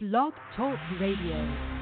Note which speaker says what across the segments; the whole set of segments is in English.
Speaker 1: Blog Talk Radio.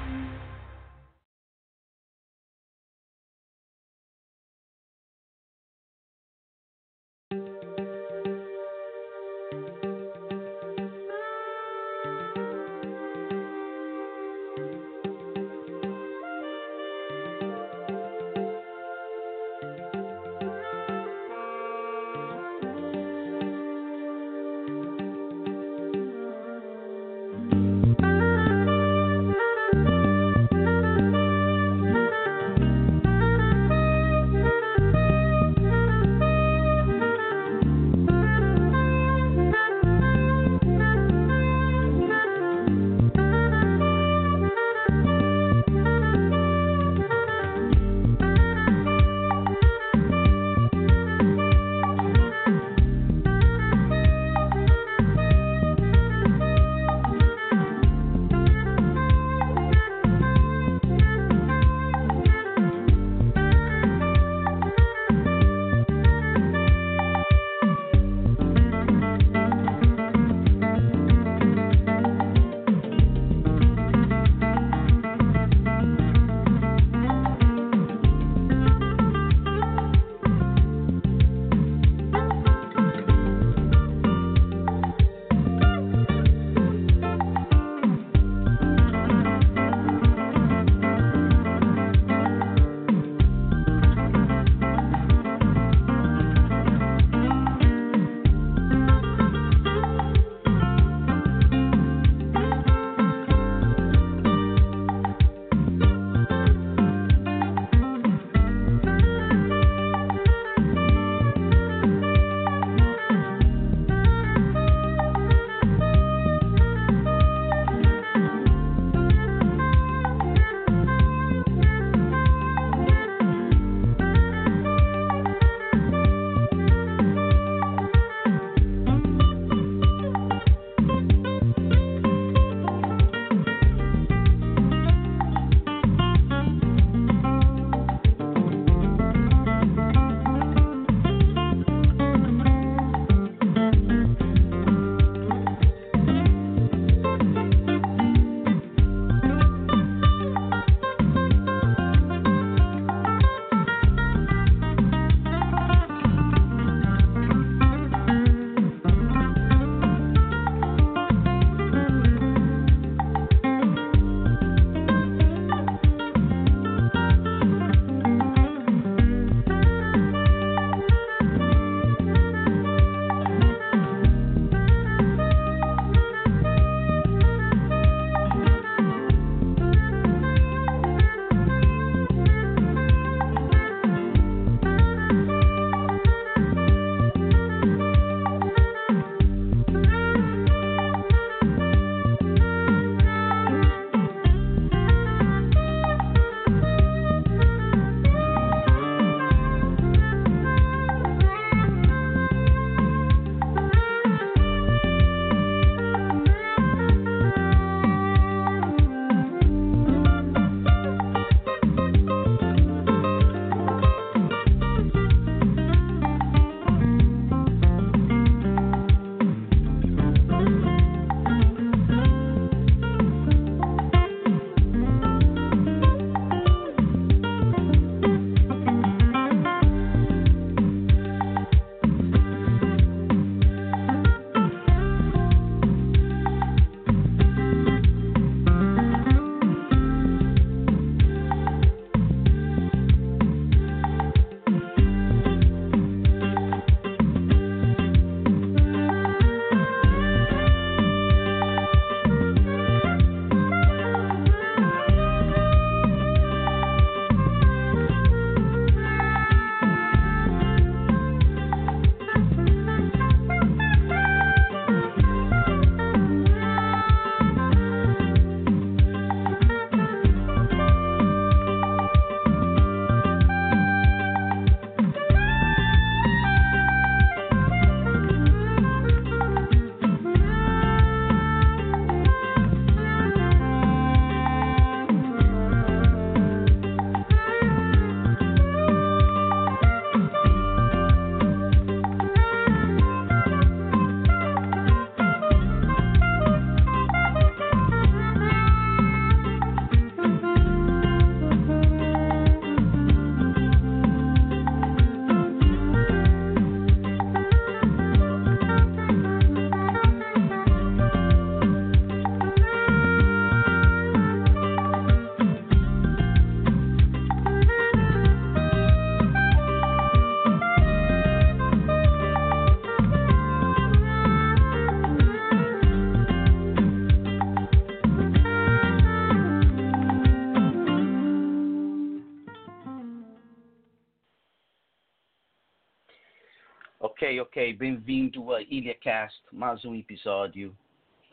Speaker 2: Bem-vindo a IlhaCast, mais um episódio.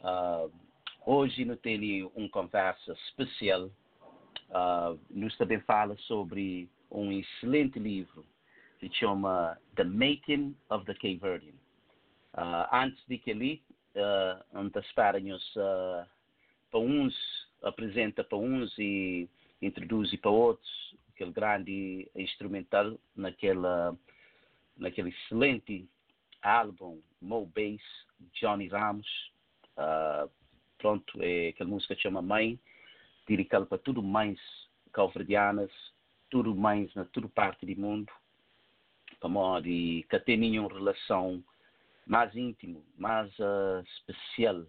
Speaker 2: Uh, hoje nós temos uma conversa especial. Uh, nós também fala sobre um excelente livro que chama The Making of the Cape Verdean. Uh, antes de que li, uh, antes para-nos uh, para uns, apresenta para uns e introduz para outros aquele grande instrumental naquela naquele excelente álbum Mo Bass, Johnny Ramos. Uh, pronto, é aquela música que chama Mãe, dedicada para tudo mães calverdianas, tudo mães na toda parte do mundo, para modo que tem nenhuma relação mais íntimo, mais uh, especial,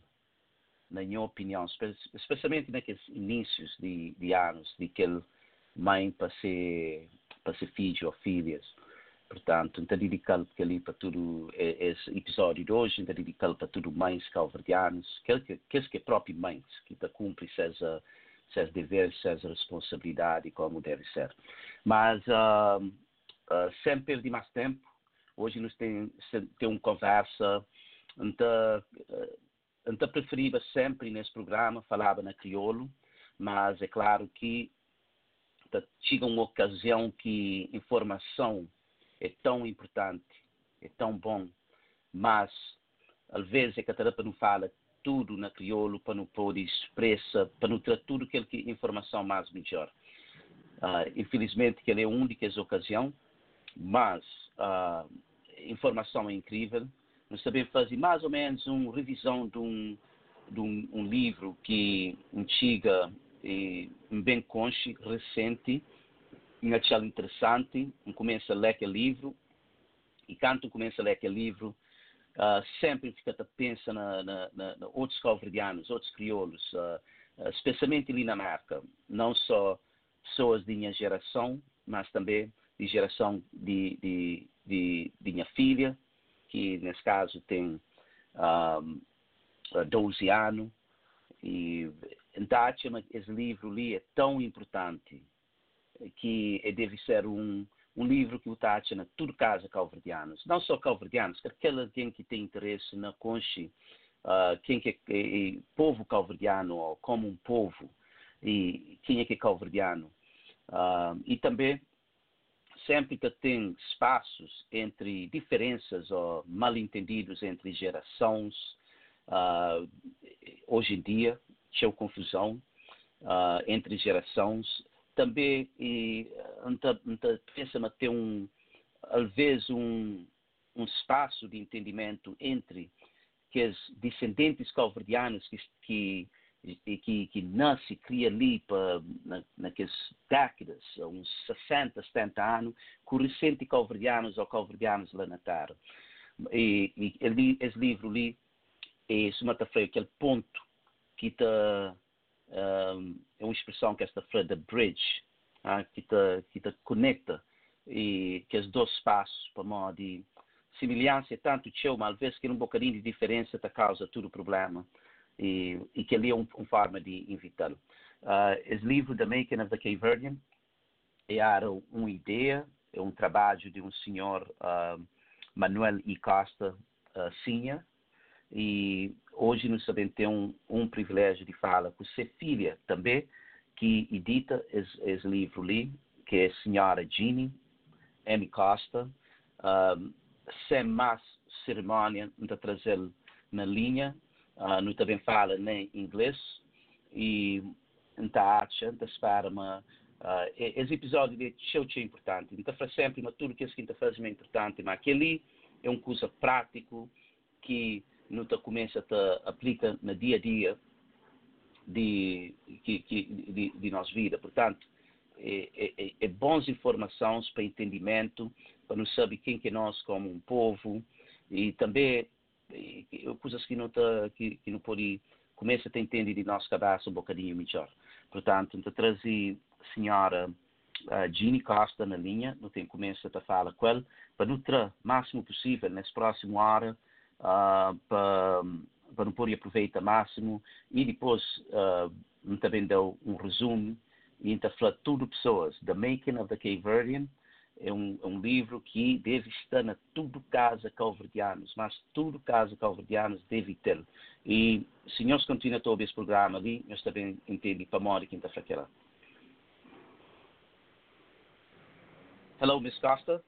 Speaker 2: na minha opinião, especialmente naqueles inícios de, de anos, de aquele mãe para ser, para ser filho ou filhas. Portanto, está dedicado ali para tudo esse episódio de hoje, está dedicado para tudo mães calverdianos, aqueles que é próprio mães, que está cumpre seus, deveres, suas responsabilidades, como deve ser. Mas, uh, uh, sem perder mais tempo, hoje nós temos tem uma conversa, então, então preferia sempre nesse programa, falava na crioulo, mas é claro que chega uma ocasião que informação é tão importante, é tão bom, mas às vezes a terapia não fala tudo na crioulo para não pôr expressa, para não ter tudo aquilo que informação mais melhor. Uh, infelizmente que ele é a única ocasião, mas uh, informação é incrível. Nós também fazemos mais ou menos uma revisão de um, de um, um livro que antiga e bem conche, recente, achei interessante, começa a ler aquele livro, e quando começa a ler aquele livro, uh, sempre fica a pensar na, na, na, na, outros calverdianos, outros crioulos, uh, uh, especialmente ali na América, não só pessoas de minha geração, mas também de geração de, de, de, de minha filha, que nesse caso tem um, 12 anos, e então esse livro ali é tão importante que deve ser um, um livro que o taxa na tudo casa calverdianos, não só calverdianos, aquele alguém que tem interesse na conche, uh, quem que é, é, é, povo calverdiano ou como um povo e quem é que é calverdiano. Uh, e também sempre que tem espaços entre diferenças ou mal-entendidos entre gerações, uh, hoje em dia, tinha confusão uh, entre gerações, também e pensa ter um vezes um, um espaço de entendimento entre que os descendentes calverdianos que, que que, que nasce cria ali para, na, naquelas décadas, uns 60, 70 anos, com recentes calverdianos ou calverdianos lá na terra. E, e ali, esse livro ali, é, se mata aquele ponto que está é uma expressão que esta frase da bridge, uh, que te, que te conecta e que os dois passos para modo de semelhança é tanto teu, mas às que um bocadinho de diferença te causa todo o problema e, e que ali é uma um forma de evitá-lo. Uh, esse livro The Making of the Cape Verdean era uma ideia, é um trabalho de um senhor uh, Manuel I. Costa uh, Senior, e hoje nós também temos um, um privilégio de falar com sua filha também, que edita esse, esse livro ali, que é a senhora Jeannie M. Costa. Um, sem mais cerimônia, de trazê-lo na linha, uh, não também fala nem inglês, e então acha, então espera uma Uh, esse episódio de show é importante. Então, faz sempre, mas tudo que esse quinta faz é importante, mas aquele é uma coisa prático que não te começa a aplica no dia a dia de, que, de, de nossa vida. Portanto, é, é, é, é bons informações para entendimento, para não saber quem que é nós como um povo e também é, coisas que não tá, que, que não pode começa a entender de nossa cabeça um bocadinho melhor. Portanto, então trazer a senhora uh, Ginny Costa na linha, não tem começa a falar com ela, para não o máximo possível nesse próximo hora uh, para, não poder aproveitar máximo e depois uh, também deu um resumo e então falou tudo pessoas, The Making of the Cape Verdean é um, um, livro que deve estar na tudo casa calverdianos, mas tudo casa calverdianos deve ter. E se nós continuamos todo esse programa ali, nós também entendemos para morrer quinta-feira. Hello, Miss Costa.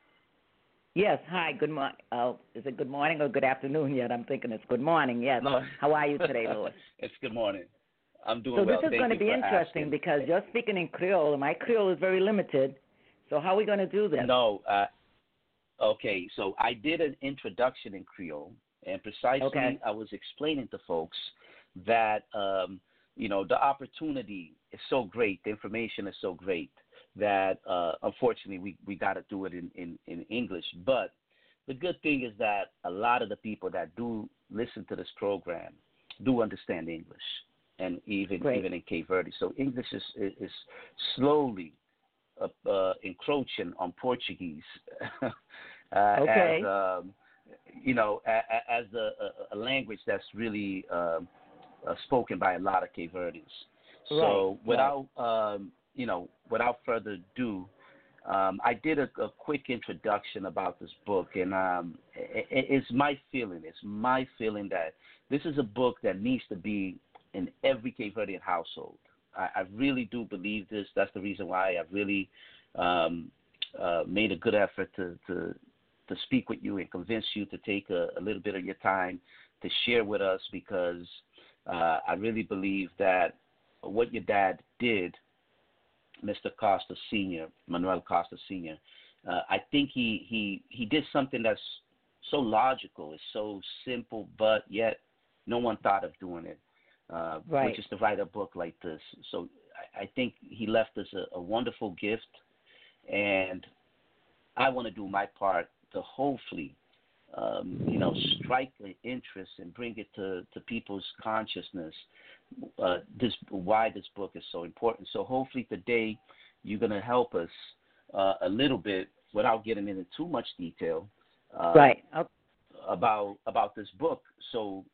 Speaker 3: Yes. Hi. Good morning. Uh, is it good morning or good afternoon yet? I'm thinking it's good morning. Yes.
Speaker 2: No.
Speaker 3: How are you today, Louis?
Speaker 2: it's good morning. I'm doing
Speaker 3: so
Speaker 2: well.
Speaker 3: this is going to be interesting
Speaker 2: asking.
Speaker 3: because you're speaking in Creole, and my Creole is very limited. So how are we going to do this?
Speaker 2: No. Uh, okay. So I did an introduction in Creole, and precisely
Speaker 3: okay.
Speaker 2: I was explaining to folks that um, you know the opportunity is so great, the information is so great that uh, unfortunately we, we got to do it in, in, in English. But the good thing is that a lot of the people that do listen to this program do understand English, and even
Speaker 3: Great.
Speaker 2: even in Cape Verde. So English is is slowly uh, uh, encroaching on Portuguese. uh,
Speaker 3: okay.
Speaker 2: As, um, you know, as a, a, language that's really um, uh, spoken by a lot of Cape Verdeans. So
Speaker 3: right.
Speaker 2: without um, you know, without further ado, um, I did a, a, quick introduction about this book, and um, it, it's my feeling. It's my feeling that this is a book that needs to be in every Cape Verdean household. I, I really do believe this. That's the reason why I really um, uh, made a good effort to, to to speak with you and convince you to take a, a little bit of your time to share with us because uh, I really believe that what your dad did Mr. Costa Sr., Manuel Costa Sr. Uh, I think he, he, he did something that's so logical, it's so simple, but yet no one thought of doing it, uh,
Speaker 3: right.
Speaker 2: which is to write a book like this. So I, I think he left us a, a wonderful gift, and I want to do my part to hopefully um, you know, strike an interest and bring it to, to people's consciousness. Uh, this why this book is so important. So hopefully today you're going to help us uh, a little bit without getting into too much detail. Uh,
Speaker 3: right. Okay.
Speaker 2: About about this book, so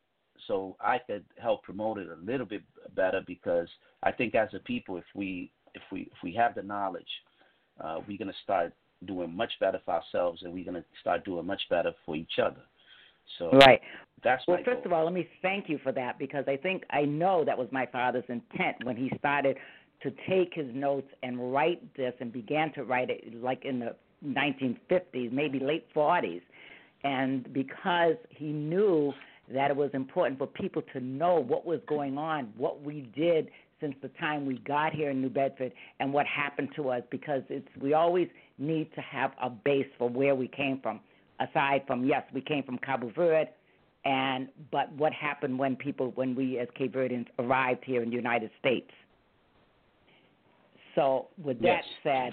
Speaker 2: so I could help promote it a little bit better because I think as a people, if we if we if we have the knowledge, uh, we're going to start doing much better for ourselves, and we're going to start doing much better for each other. So
Speaker 3: right.
Speaker 2: That's
Speaker 3: well.
Speaker 2: first
Speaker 3: goal. of all, let me thank you for that because I think I know that was my father's intent when he started to take his notes and write this and began to write it like in the 1950s, maybe late 40s, and because he knew that it was important for people to know what was going on, what we did since the time we got here in New Bedford and what happened to us because it's we always need to have a base for where we came from. Aside from yes, we came from Cabo Verde, and but what happened when people when we as Cape Verdeans arrived here in the United States. So with that
Speaker 2: yes.
Speaker 3: said,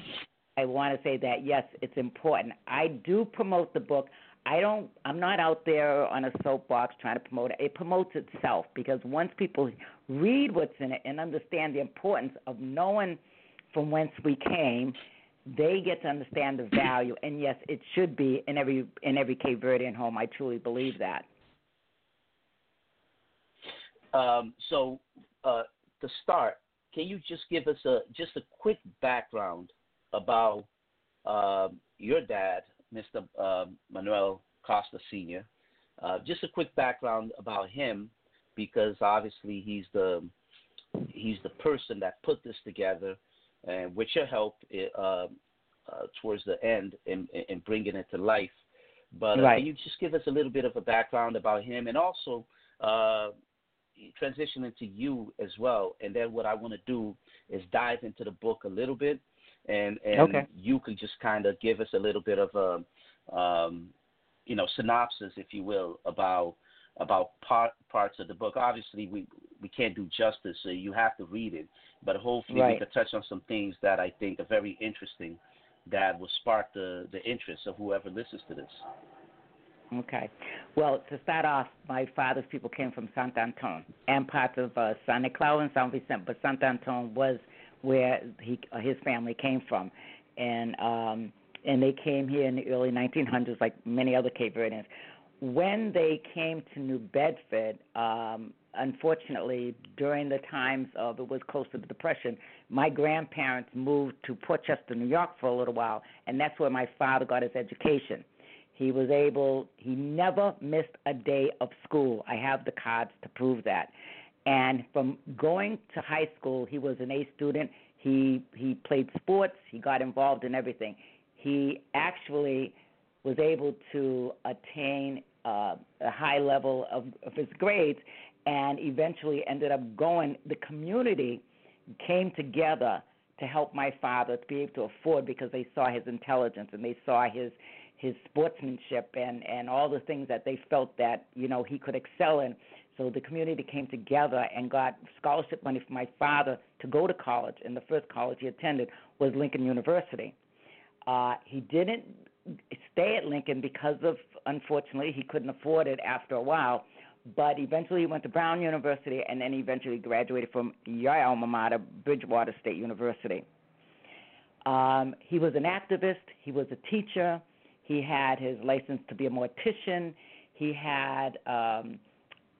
Speaker 3: I want to say that yes, it's important. I do promote the book. I don't I'm not out there on a soapbox trying to promote it. It promotes itself because once people read what's in it and understand the importance of knowing from whence we came, they get to understand the value. And yes, it should be in every in every Cape Verdean home. I truly believe that.
Speaker 2: Um, so uh, to start, can you just give us a just a quick background about uh, your dad Mr. Uh, Manuel Costa Sr. Uh, just a quick background about him, because obviously he's the he's the person that put this together, and with your help uh, uh, towards the end in, in bringing it to life. But uh,
Speaker 3: right.
Speaker 2: can you just give us a little bit of a background about him, and also uh, transition into you as well? And then what I want to do is dive into the book a little bit and and
Speaker 3: okay.
Speaker 2: you could just kind of give us a little bit of a um, you know synopsis, if you will, about about part, parts of the book. Obviously, we we can't do justice, so you have to read it. But hopefully,
Speaker 3: right.
Speaker 2: we could touch on some things that I think are very interesting, that will spark the the interest of whoever listens to this.
Speaker 3: Okay. Well, to start off, my father's people came from Sant Anton and parts of uh, San Nicolau and San Vicente, but Sant Anton was where he uh, his family came from, and um, and they came here in the early 1900s, like many other Cape Verdeans. When they came to New Bedford, um, unfortunately, during the times of it was close to the Depression, my grandparents moved to Port Chester, New York for a little while, and that's where my father got his education. He was able, he never missed a day of school. I have the cards to prove that. And from going to high school, he was an A student. He he played sports. He got involved in everything. He actually was able to attain uh, a high level of, of his grades, and eventually ended up going. The community came together to help my father to be able to afford because they saw his intelligence and they saw his his sportsmanship and and all the things that they felt that you know he could excel in. So the community came together and got scholarship money for my father to go to college. And the first college he attended was Lincoln University. Uh, he didn't stay at Lincoln because of, unfortunately, he couldn't afford it after a while. But eventually he went to Brown University and then eventually graduated from your alma mater, Bridgewater State University. Um, he was an activist, he was a teacher, he had his license to be a mortician, he had. Um,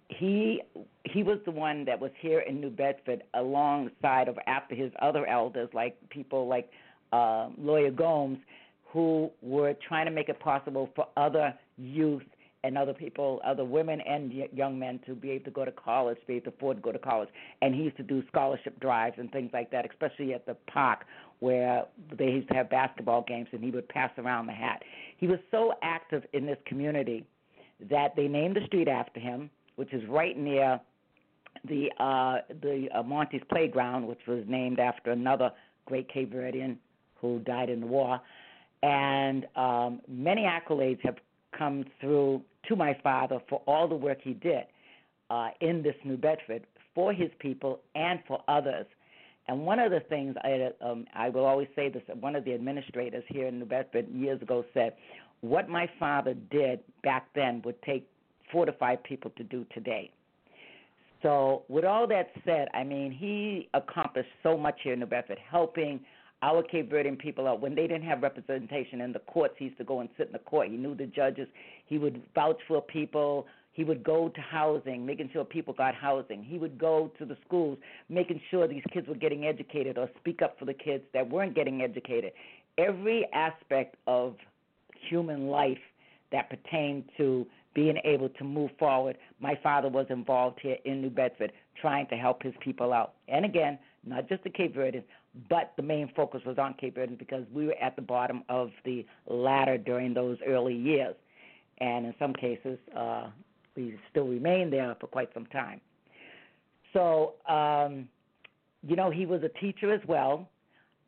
Speaker 3: he he was the one that was here in New Bedford alongside of after his other elders like people like uh, Lawyer Gomes who were trying to make it possible for other youth and other people, other women and young men to be able to go to college, be able to afford to go to college. And he used to do scholarship drives and things like that, especially at the park where they used to have basketball games and he would pass around the hat. He was so active in this community that they named the street after him, which is right near the uh the uh, Monty's playground, which was named after another great Cape Verdean who died in the war and um, many accolades have come through to my father for all the work he did uh, in this New Bedford for his people and for others. And one of the things I, um, I will always say this: one of the administrators here in New Bedford years ago said, "What my father did back then would take four to five people to do today." So, with all that said, I mean, he accomplished so much here in New Bedford, helping our Cape Verdean people out when they didn't have representation in the courts. He used to go and sit in the court. He knew the judges. He would vouch for people. He would go to housing, making sure people got housing. He would go to the schools, making sure these kids were getting educated or speak up for the kids that weren't getting educated. Every aspect of human life that pertained to being able to move forward, my father was involved here in New Bedford trying to help his people out. And again, not just the Cape Verdeans, but the main focus was on Cape Verde because we were at the bottom of the ladder during those early years, and in some cases, uh, we still remain there for quite some time. So, um, you know, he was a teacher as well.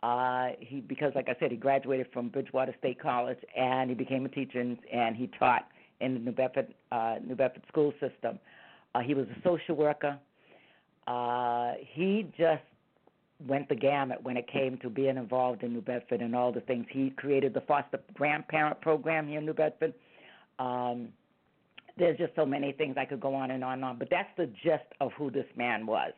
Speaker 3: Uh, he because, like I said, he graduated from Bridgewater State College, and he became a teacher, and, and he taught in the New Bedford uh, New Bedford school system. Uh, he was a social worker. Uh, he just went the gamut when it came to being involved in New Bedford and all the things. He created the foster grandparent program here in New Bedford. Um, there's just so many things I could go on and on and on, but that's the gist of who this man was.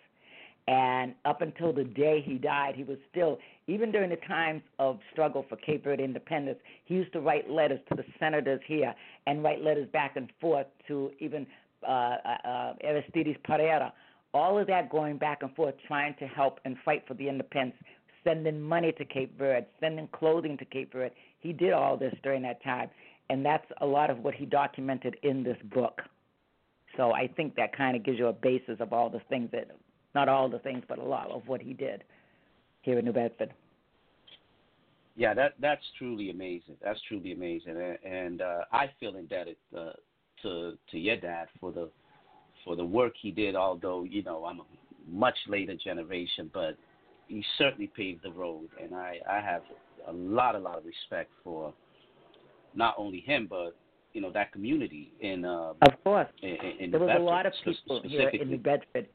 Speaker 3: And up until the day he died, he was still, even during the times of struggle for Cape Verde independence, he used to write letters to the senators here and write letters back and forth to even uh, uh, uh Aristides Pereira all of that going back and forth, trying to help and fight for the independence, sending money to Cape Verde, sending clothing to Cape Verde. He did all this during that time, and that's a lot of what he documented in this book. So I think that kind of gives you a basis of all the things that, not all the things, but a lot of what he did here in New Bedford.
Speaker 2: Yeah, that that's truly amazing. That's truly amazing, and, and uh, I feel indebted uh, to to your dad for the for the work he did, although, you know, I'm a much later generation, but he certainly paved the road. And I, I have a lot, a lot of respect for not only him, but, you know, that community in. Uh,
Speaker 3: of course.
Speaker 2: In, in
Speaker 3: there was
Speaker 2: Bedford,
Speaker 3: a lot of people here in New Bedford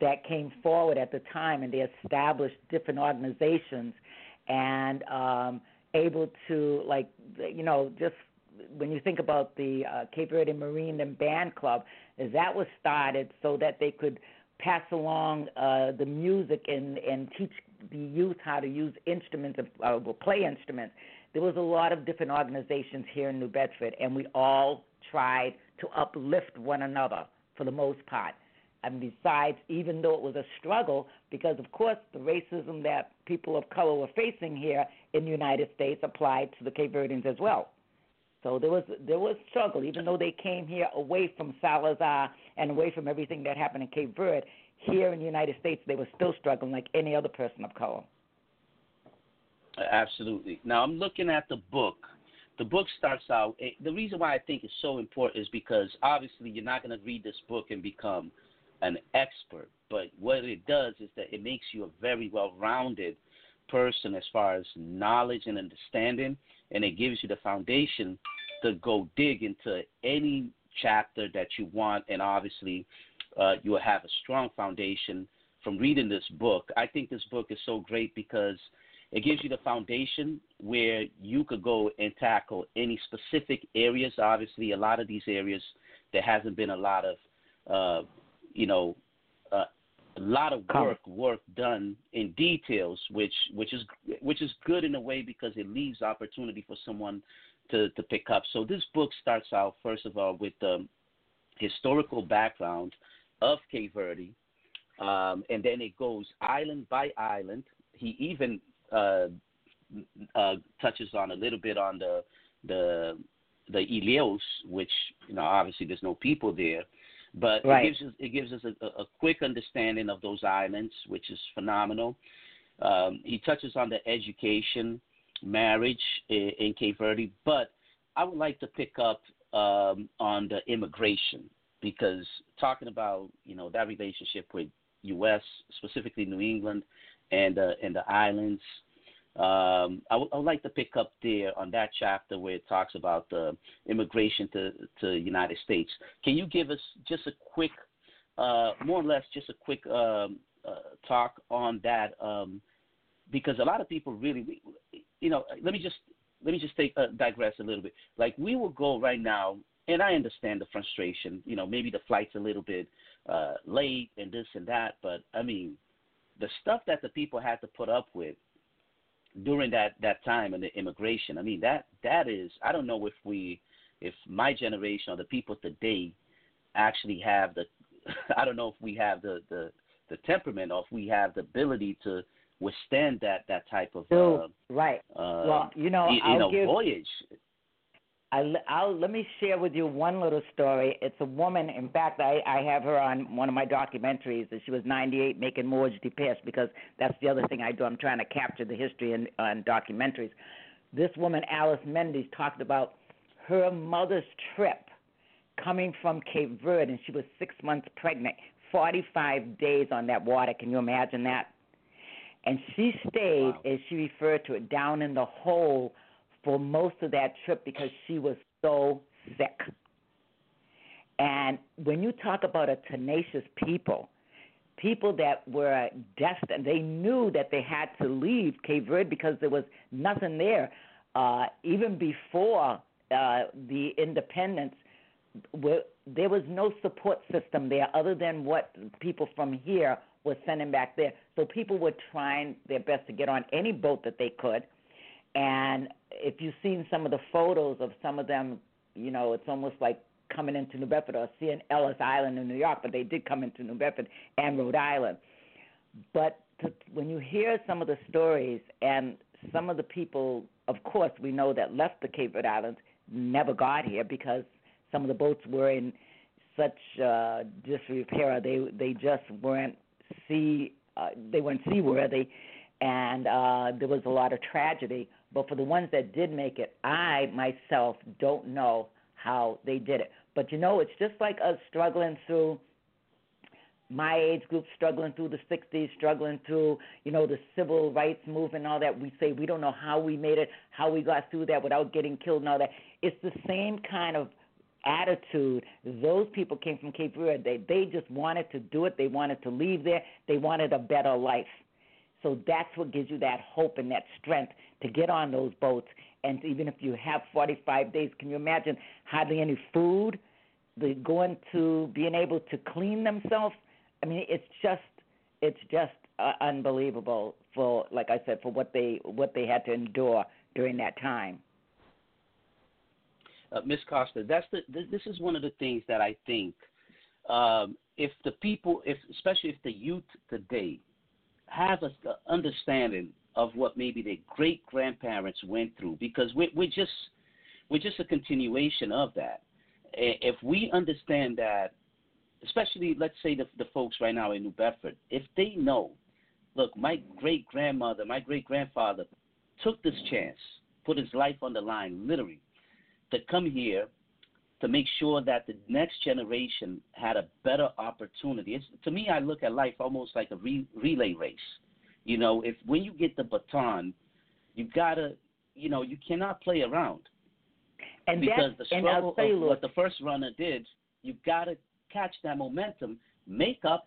Speaker 3: that came forward at the time and they established different organizations and um able to like you know just when you think about the uh, Cape Verde Marine and Band Club, is that was started so that they could pass along uh, the music and and teach the youth how to use instruments uh, or play instruments. There was a lot of different organizations here in New Bedford, and we all tried to uplift one another for the most part. And besides, even though it was a struggle, because of course the racism that people of color were facing here in the United States applied to the Cape Verdeans as well. So there was there was struggle, even though they came here away from Salazar and away from everything that happened in Cape Verde. Here in the United States, they were still struggling like any other person of color.
Speaker 2: Absolutely. Now I'm looking at the book. The book starts out. Eh, the reason why I think it's so important is because obviously you're not going to read this book and become an expert, but what it does is that it makes you a very well-rounded person as far as knowledge and understanding, and it gives you the foundation to go dig into any chapter that you want, and obviously uh, you will have a strong foundation from reading this book. I think this book is so great because it gives you the foundation where you could go and tackle any specific areas. Obviously, a lot of these areas there hasn't been a lot of, uh, you know, uh, a lot of work work done in details, which which is which is good in a way because it leaves opportunity for someone to to pick up. So this book starts out first of all with the historical background of Cape Verde, um, and then it goes island by island. He even uh, uh, touches on a little bit on the the the Ilhéus, which you know obviously there's no people there, but
Speaker 3: right.
Speaker 2: it gives us it gives us a, a, quick understanding of those islands, which is phenomenal. Um, he touches on the education, marriage in, in Cape Verde, but I would like to pick up um, on the immigration because talking about you know that relationship with U.S. specifically New England and uh, and the islands. Um, I, w- I would like to pick up there on that chapter where it talks about the immigration to to the United States. Can you give us just a quick, uh, more or less, just a quick um, uh, talk on that? Um, because a lot of people really, you know, let me just let me just take uh, digress a little bit. Like we will go right now, and I understand the frustration. You know, maybe the flight's a little bit uh, late and this and that, but I mean, the stuff that the people had to put up with during that that time in the immigration. I mean that that is I don't know if we if my generation or the people today actually have the I don't know if we have the the the temperament or if we have the ability to withstand that that type of uh,
Speaker 3: right.
Speaker 2: Uh,
Speaker 3: well, you know,
Speaker 2: you,
Speaker 3: I'll
Speaker 2: know
Speaker 3: give,
Speaker 2: voyage.
Speaker 3: I, I'll let me share with you one little story. It's a woman. In fact, I, I have her on one of my documentaries. That she was 98, making Morge Depeche, because that's the other thing I do. I'm trying to capture the history in on documentaries. This woman, Alice Mendes, talked about her mother's trip coming from Cape Verde, and she was six months pregnant, 45 days on that water. Can you imagine that? And she stayed,
Speaker 2: wow.
Speaker 3: as she referred to it, down in the hole for most of that trip because she was so sick. And when you talk about a tenacious people, people that were destined, they knew that they had to leave Cape Verde because there was nothing there. Uh, even before uh, the independence, there was no support system there other than what people from here were sending back there. So people were trying their best to get on any boat that they could and if you've seen some of the photos of some of them, you know, it's almost like coming into New Bedford or seeing Ellis Island in New York, but they did come into New Bedford and Rhode Island. But to, when you hear some of the stories and some of the people, of course, we know that left the Cape Verde Islands never got here because some of the boats were in such uh, disrepair. They they just weren't sea uh, they weren't seaworthy, and uh, there was a lot of tragedy. But for the ones that did make it, I myself don't know how they did it. But you know, it's just like us struggling through my age group struggling through the 60s, struggling through, you know, the civil rights movement and all that. We say we don't know how we made it, how we got through that without getting killed and all that. It's the same kind of attitude. Those people came from Cape Verde. They, they just wanted to do it. They wanted to leave there. They wanted a better life. So that's what gives you that hope and that strength to get on those boats. And even if you have 45 days, can you imagine hardly any food? The going to being able to clean themselves. I mean, it's just it's just uh, unbelievable for, like I said, for what they what they had to endure during that time.
Speaker 2: Uh, Miss Costa, that's the this is one of the things that I think um, if the people, if especially if the youth today have a understanding of what maybe their great grandparents went through, because we're, we're just we're just a continuation of that. If we understand that, especially let's say the, the folks right now in New Bedford, if they know, look, my great grandmother, my great grandfather took this chance, put his life on the line, literally, to come here to make sure that the next generation had a better opportunity. It's, to me, I look at life almost like a re- relay race. You know, if when you get the baton, you gotta, you know, you cannot play around.
Speaker 3: And
Speaker 2: because the struggle
Speaker 3: of
Speaker 2: you, what the first runner did, you gotta catch that momentum, make up,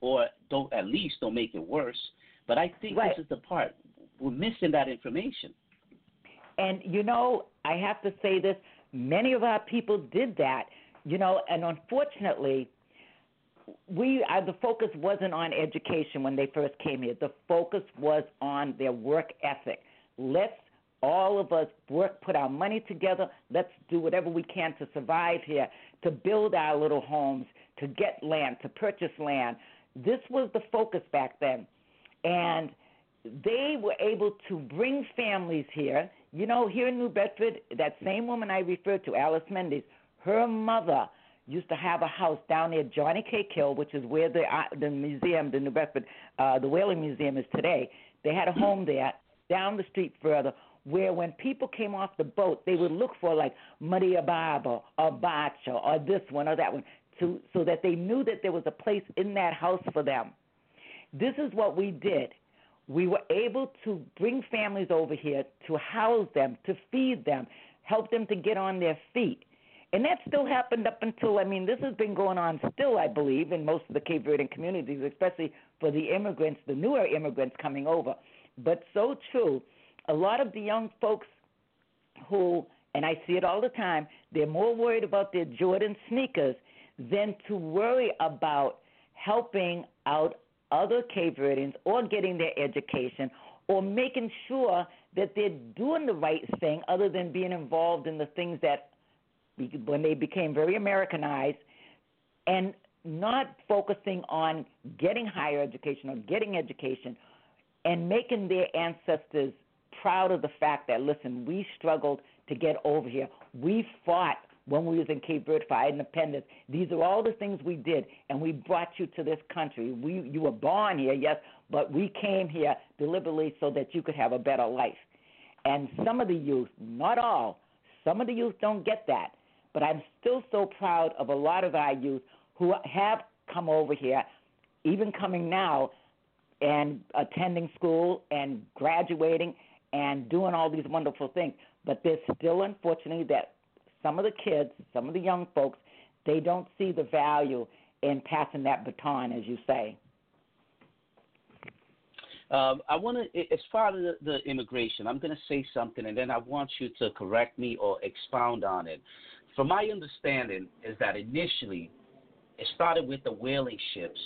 Speaker 2: or don't at least don't make it worse. But I think
Speaker 3: right.
Speaker 2: this is the part we're missing that information.
Speaker 3: And you know, I have to say this Many of our people did that, you know, and unfortunately, we uh, the focus wasn't on education when they first came here. The focus was on their work ethic. Let's all of us work, put our money together. Let's do whatever we can to survive here, to build our little homes, to get land, to purchase land. This was the focus back then. And they were able to bring families here. You know, here in New Bedford, that same woman I referred to, Alice Mendes, her mother used to have a house down near Johnny Cake Hill, which is where the uh, the museum, the New Bedford, uh, the Whaling Museum is today. They had a home there down the street further, where when people came off the boat, they would look for like Maria Baba or Bacha or this one or that one, to, so that they knew that there was a place in that house for them. This is what we did we were able to bring families over here to house them, to feed them, help them to get on their feet. And that still happened up until, I mean, this has been going on still, I believe, in most of the Cape Verdean communities, especially for the immigrants, the newer immigrants coming over. But so true, a lot of the young folks who, and I see it all the time, they're more worried about their Jordan sneakers than to worry about helping out other Cape Verdeans or getting their education or making sure that they're doing the right thing other than being involved in the things that when they became very Americanized and not focusing on getting higher education or getting education and making their ancestors proud of the fact that listen, we struggled to get over here. We fought when we was in Cape Verde for independence. These are all the things we did, and we brought you to this country. We, you were born here, yes, but we came here deliberately so that you could have a better life. And some of the youth, not all, some of the youth don't get that. But I'm still so proud of a lot of our youth who have come over here, even coming now and attending school and graduating and doing all these wonderful things. But there's still, unfortunately, that some of the kids, some of the young folks, they don't see the value in passing that baton, as you say.
Speaker 2: Um, I want to, as far as the, the immigration, I'm going to say something, and then I want you to correct me or expound on it. From my understanding, is that initially it started with the whaling ships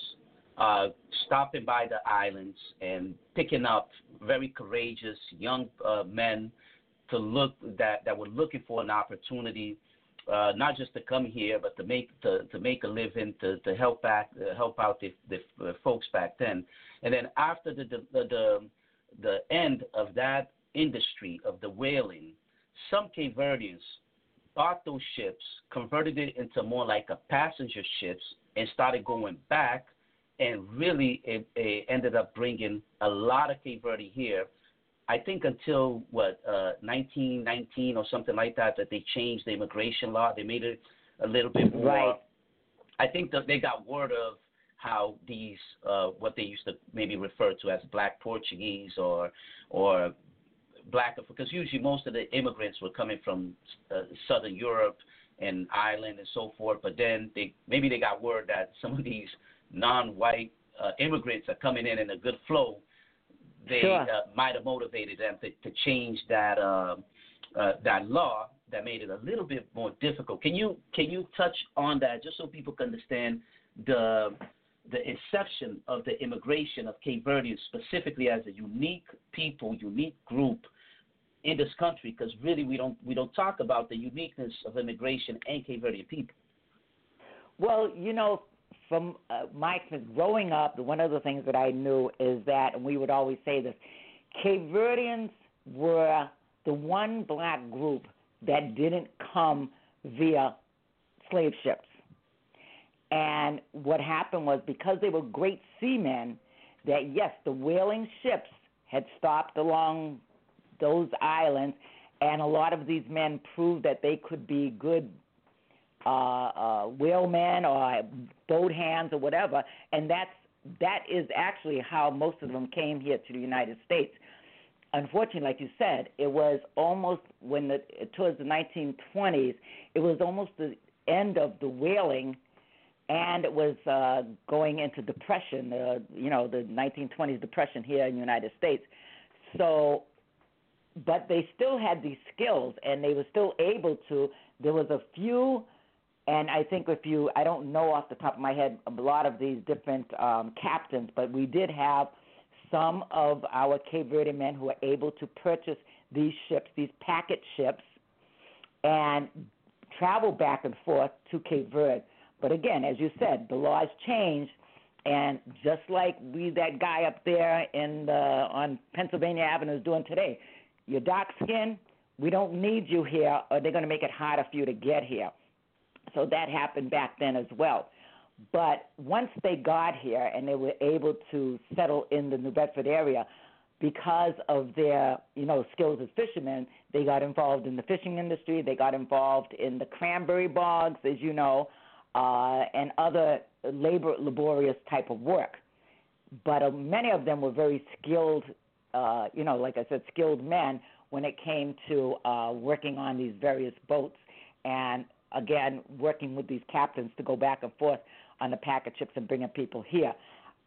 Speaker 2: uh, stopping by the islands and picking up very courageous young uh, men to look that that were looking for an opportunity, uh, not just to come here, but to make to, to make a living, to, to help back uh, help out the, the, folks back then. And then after the the, the the end of that industry of the whaling, some Cape Verdeans bought those ships, converted it into more like a passenger ships, and started going back. And really, it, it ended up bringing a lot of Cape Verde here I think until what uh, 1919 or something like that that they changed the immigration law. They made it a little bit more.
Speaker 3: Right.
Speaker 2: I think that they got word of how these uh, what they used to maybe refer to as black Portuguese or or black because usually most of the immigrants were coming from uh, southern Europe and Ireland and so forth. But then they maybe they got word that some of these non-white uh, immigrants are coming in in a good flow they
Speaker 3: sure.
Speaker 2: uh, might have motivated them to, to change that uh, uh, that law that made it a little bit more difficult. Can you can you touch on that just so people can understand the the inception of the immigration of Cape Verdeans specifically as a unique people, unique group in this country? Because really we don't we don't talk about the uniqueness of immigration and Cape Verdean people.
Speaker 3: Well, you know, from uh, my growing up, one of the things that I knew is that, and we would always say this, Cape Verdeans were the one black group that didn't come via slave ships. And what happened was because they were great seamen, that yes, the whaling ships had stopped along those islands, and a lot of these men proved that they could be good uh, uh, whalemen or boat hands or whatever, and that's that is actually how most of them came here to the United States. Unfortunately, like you said, it was almost when the towards the 1920s, it was almost the end of the whaling and it was uh, going into depression, uh, you know, the 1920s depression here in the United States. So, but they still had these skills, and they were still able to. There was a few, and I think if you, I don't know off the top of my head a lot of these different um, captains, but we did have some of our Cape Verde men who were able to purchase these ships, these packet ships, and travel back and forth to Cape Verde but again, as you said, the laws change, and just like we that guy up there in the on Pennsylvania Avenue is doing today, your dark skin, we don't need you here, or they're going to make it harder for you to get here. So that happened back then as well. But once they got here and they were able to settle in the New Bedford area, because of their you know skills as fishermen, they got involved in the fishing industry. They got involved in the cranberry bogs, as you know uh, and other labor laborious type of work. But uh, many of them were very skilled, uh, you know, like I said, skilled men when it came to uh, working on these various boats and again working with these captains to go back and forth on the packet ships and bringing people here.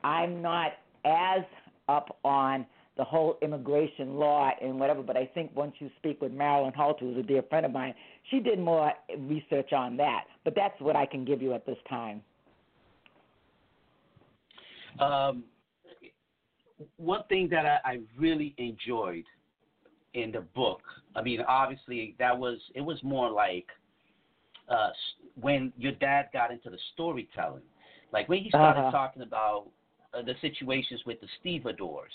Speaker 3: I'm not as up on the whole immigration law and whatever. But I think once you speak with Marilyn Halter, who's a dear friend of mine, she did more research on that. But that's what I can give you at this time.
Speaker 2: Um, one thing that I, I really enjoyed in the book, I mean, obviously that was it was more like uh, when your dad got into the storytelling, like when he started uh-huh. talking about uh, the situations with the stevedores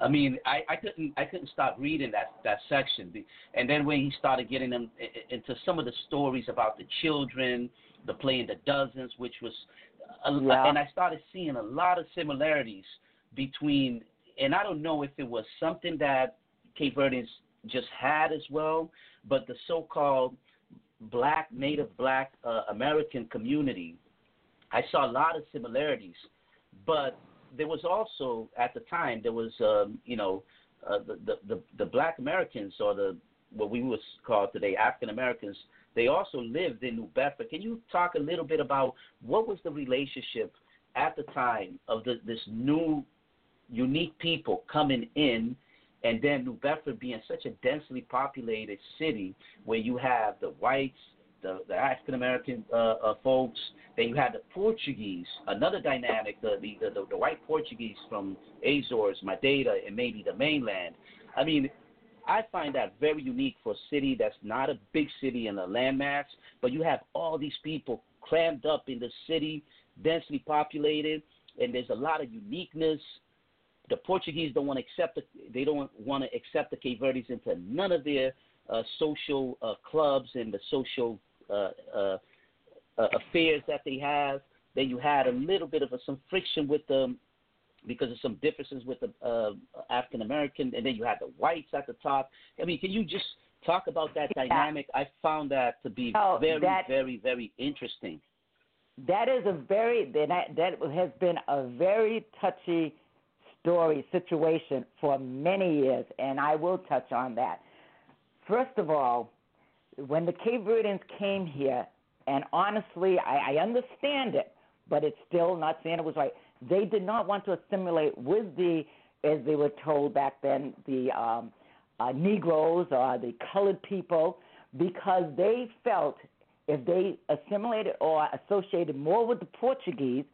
Speaker 2: I mean, I, I couldn't I couldn't stop reading that that section, and then when he started getting them into some of the stories about the children, the playing the dozens, which was, a,
Speaker 3: yeah.
Speaker 2: and I started seeing a lot of similarities between, and I don't know if it was something that Cape Verdeans just had as well, but the so-called black Native Black uh, American community, I saw a lot of similarities, but there was also at the time there was um, you know uh, the, the the the black Americans or the what we would call today African Americans. They also lived in New Bedford. Can you talk a little bit about what was the relationship at the time of the, this new unique people coming in and then New Bedford being such a densely populated city where you have the whites, the, the African American uh, uh, folks. Then you had the Portuguese, another dynamic, the, the, the, the white Portuguese from Azores, Madeira, and maybe the mainland. I mean, I find that very unique for a city that's not a big city in a landmass, but you have all these people crammed up in the city, densely populated, and there's a lot of uniqueness. The Portuguese don't want to accept the, they don't want to accept the Cape Verdes into none of their uh, social uh, clubs and the social uh, uh, uh, affairs that they have. Then you had a little bit of a, some friction with them because of some differences with the uh, African American, and then you had the whites at the top. I mean, can you just talk about that yeah. dynamic? I found that to be
Speaker 3: oh,
Speaker 2: very,
Speaker 3: that,
Speaker 2: very, very interesting.
Speaker 3: That is a very that that has been a very touchy story situation for many years, and I will touch on that. First of all, when the Cape Verdeans came here, and honestly, I, I understand it, but it's still not saying it was right. They did not want to assimilate with the, as they were told back then, the um, uh, Negroes or the colored people, because they felt if they assimilated or associated more with the Portuguese,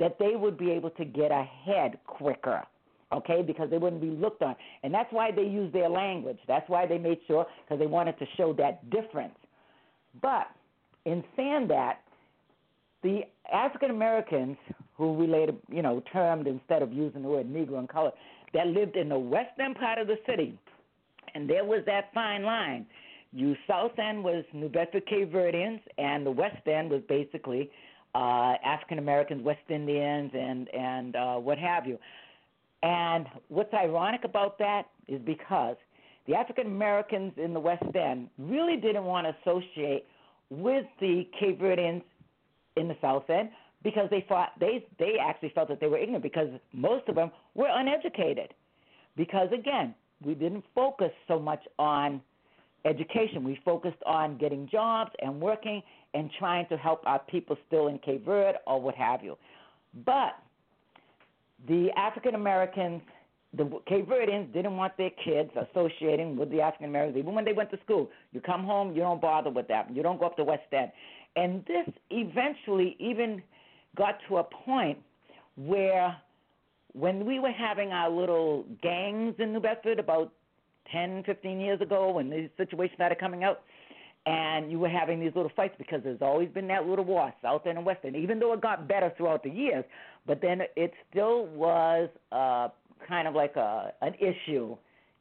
Speaker 3: that they would be able to get ahead quicker okay, because they wouldn't be looked on. And that's why they used their language. That's why they made sure, because they wanted to show that difference. But in saying that, the African Americans who we later, you know, termed instead of using the word Negro and color, that lived in the western part of the city, and there was that fine line. You South End was New Bedford Cape Verdeans, and the West End was basically uh, African Americans, West Indians, and and uh, what have you. And what's ironic about that is because the African Americans in the West End really didn't want to associate with the Cape Verdeans in the South End because they thought they they actually felt that they were ignorant because most of them were uneducated. Because again, we didn't focus so much on education. We focused on getting jobs and working and trying to help our people still in Cape Verde or what have you. But the African Americans the Cape Verdeans didn't want their kids associating with the African Americans, even when they went to school. You come home, you don't bother with that. You don't go up to West End. And this eventually even got to a point where when we were having our little gangs in New Bedford about 10, 15 years ago, when these situations started coming out, and you were having these little fights because there's always been that little war, South and West End, even though it got better throughout the years, but then it still was uh, kind of like a an issue,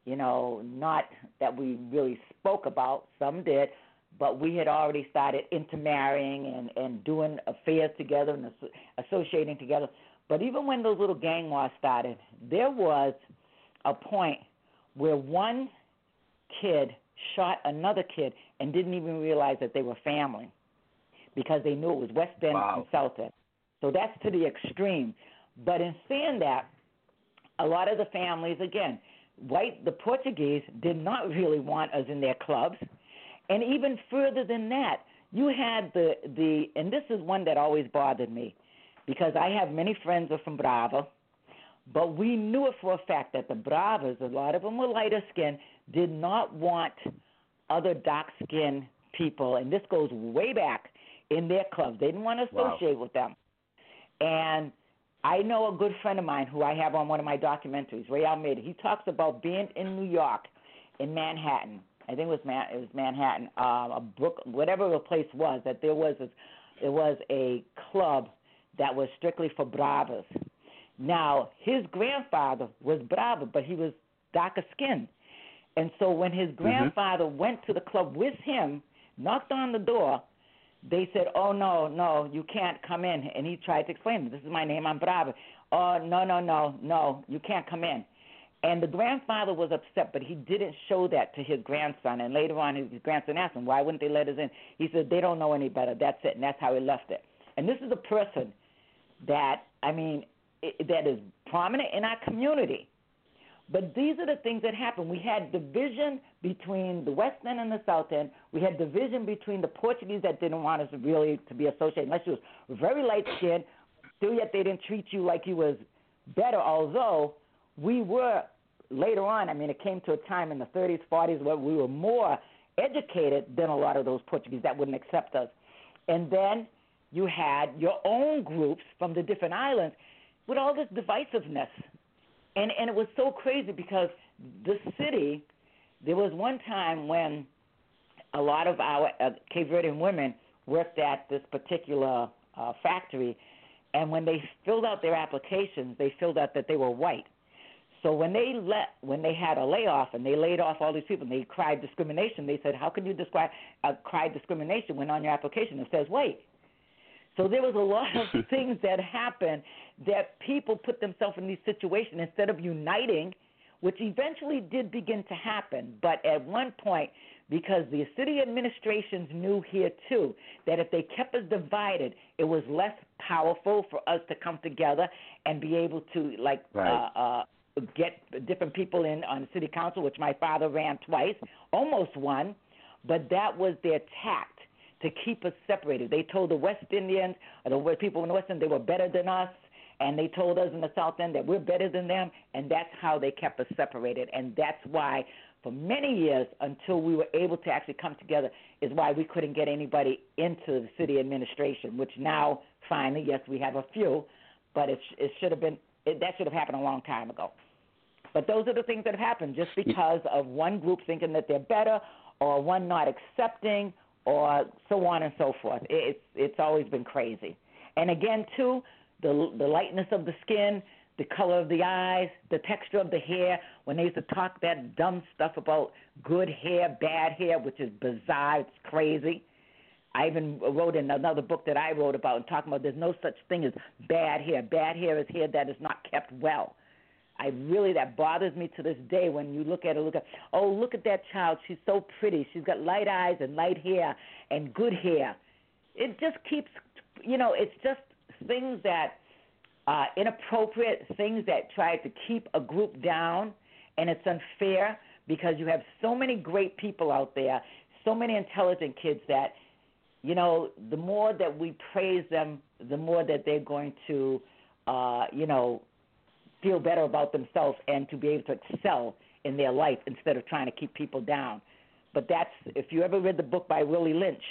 Speaker 3: you know, not that we really spoke about. Some did, but we had already started intermarrying and and doing affairs together and associating together. But even when those little gang wars started, there was a point where one kid shot another kid and didn't even realize that they were family because they knew it was West End
Speaker 2: wow.
Speaker 3: and South End. So that's to the extreme. But in saying that, a lot of the families, again, white, the Portuguese did not really want us in their clubs. And even further than that, you had the, the and this is one that always bothered me because I have many friends who are from Brava, but we knew it for a fact that the Bravas, a lot of them were lighter skinned, did not want other dark skinned people, and this goes way back in their clubs. They didn't want to associate
Speaker 2: wow.
Speaker 3: with them. And I know a good friend of mine who I have on one of my documentaries, Ray Almeida. He talks about being in New York, in Manhattan. I think it was Man, it was Manhattan, uh, a book, whatever the place was. That there was a, it was a club that was strictly for bravas. Now his grandfather was brava, but he was darker skinned, and so when his
Speaker 2: mm-hmm.
Speaker 3: grandfather mm-hmm. went to the club with him, knocked on the door, they said, "Oh no, no, you can't come in." And he tried to explain, "This is my name. I'm Bravo." Oh no, no, no, no, you can't come in. And the grandfather was upset, but he didn't show that to his grandson. And later on, his grandson asked him, "Why wouldn't they let us in?" He said, "They don't know any better. That's it." And that's how he left it. And this is a person that I mean it, that is prominent in our community. But these are the things that happened. We had division between the West End and the South End. We had division between the Portuguese that didn't want us really to be associated, unless you was very light skinned, still yet they didn't treat you like you was better, although we were later on, I mean, it came to a time in the 30s, 40s where we were more educated than a lot of those Portuguese that wouldn't accept us. And then you had your own groups from the different islands with all this divisiveness and and it was so crazy because the city. There was one time when a lot of our uh, Cape Verdean women worked at this particular uh, factory, and when they filled out their applications, they filled out that they were white. So when they let when they had a layoff and they laid off all these people and they cried discrimination, they said, "How can you describe uh, cry discrimination when on your application it says white?" So there was a lot of things that happened that people put themselves in these situations instead of uniting, which eventually did begin to happen. But at one point, because the city administrations knew here too that if they kept us divided, it was less powerful for us to come together and be able to like
Speaker 2: right.
Speaker 3: uh, uh, get different people in on the city council, which my father ran twice, almost won. But that was their tact to keep us separated. They told the West Indians, or the people in the West End, they were better than us and they told us in the South End that we're better than them, and that's how they kept us separated. And that's why, for many years, until we were able to actually come together, is why we couldn't get anybody into the city administration. Which now, finally, yes, we have a few, but it it should have been it, that should have happened a long time ago. But those are the things that have happened just because of one group thinking that they're better, or one not accepting, or so on and so forth. It's it's always been crazy. And again, too, the the lightness of the skin, the color of the eyes, the texture of the hair. When they used to talk that dumb stuff about good hair, bad hair, which is bizarre, it's crazy. I even wrote in another book that I wrote about and talking about there's no such thing as bad hair. Bad hair is hair that is not kept well. I really that bothers me to this day when you look at her. Look at oh look at that child. She's so pretty. She's got light eyes and light hair and good hair. It just keeps you know it's just things that uh, inappropriate things that try to keep a group down, and it's unfair because you have so many great people out there, so many intelligent kids that you know, the more that we praise them, the more that they're going to, uh, you know, feel better about themselves and to be able to excel in their life instead of trying to keep people down. But that's if you ever read the book by Willie Lynch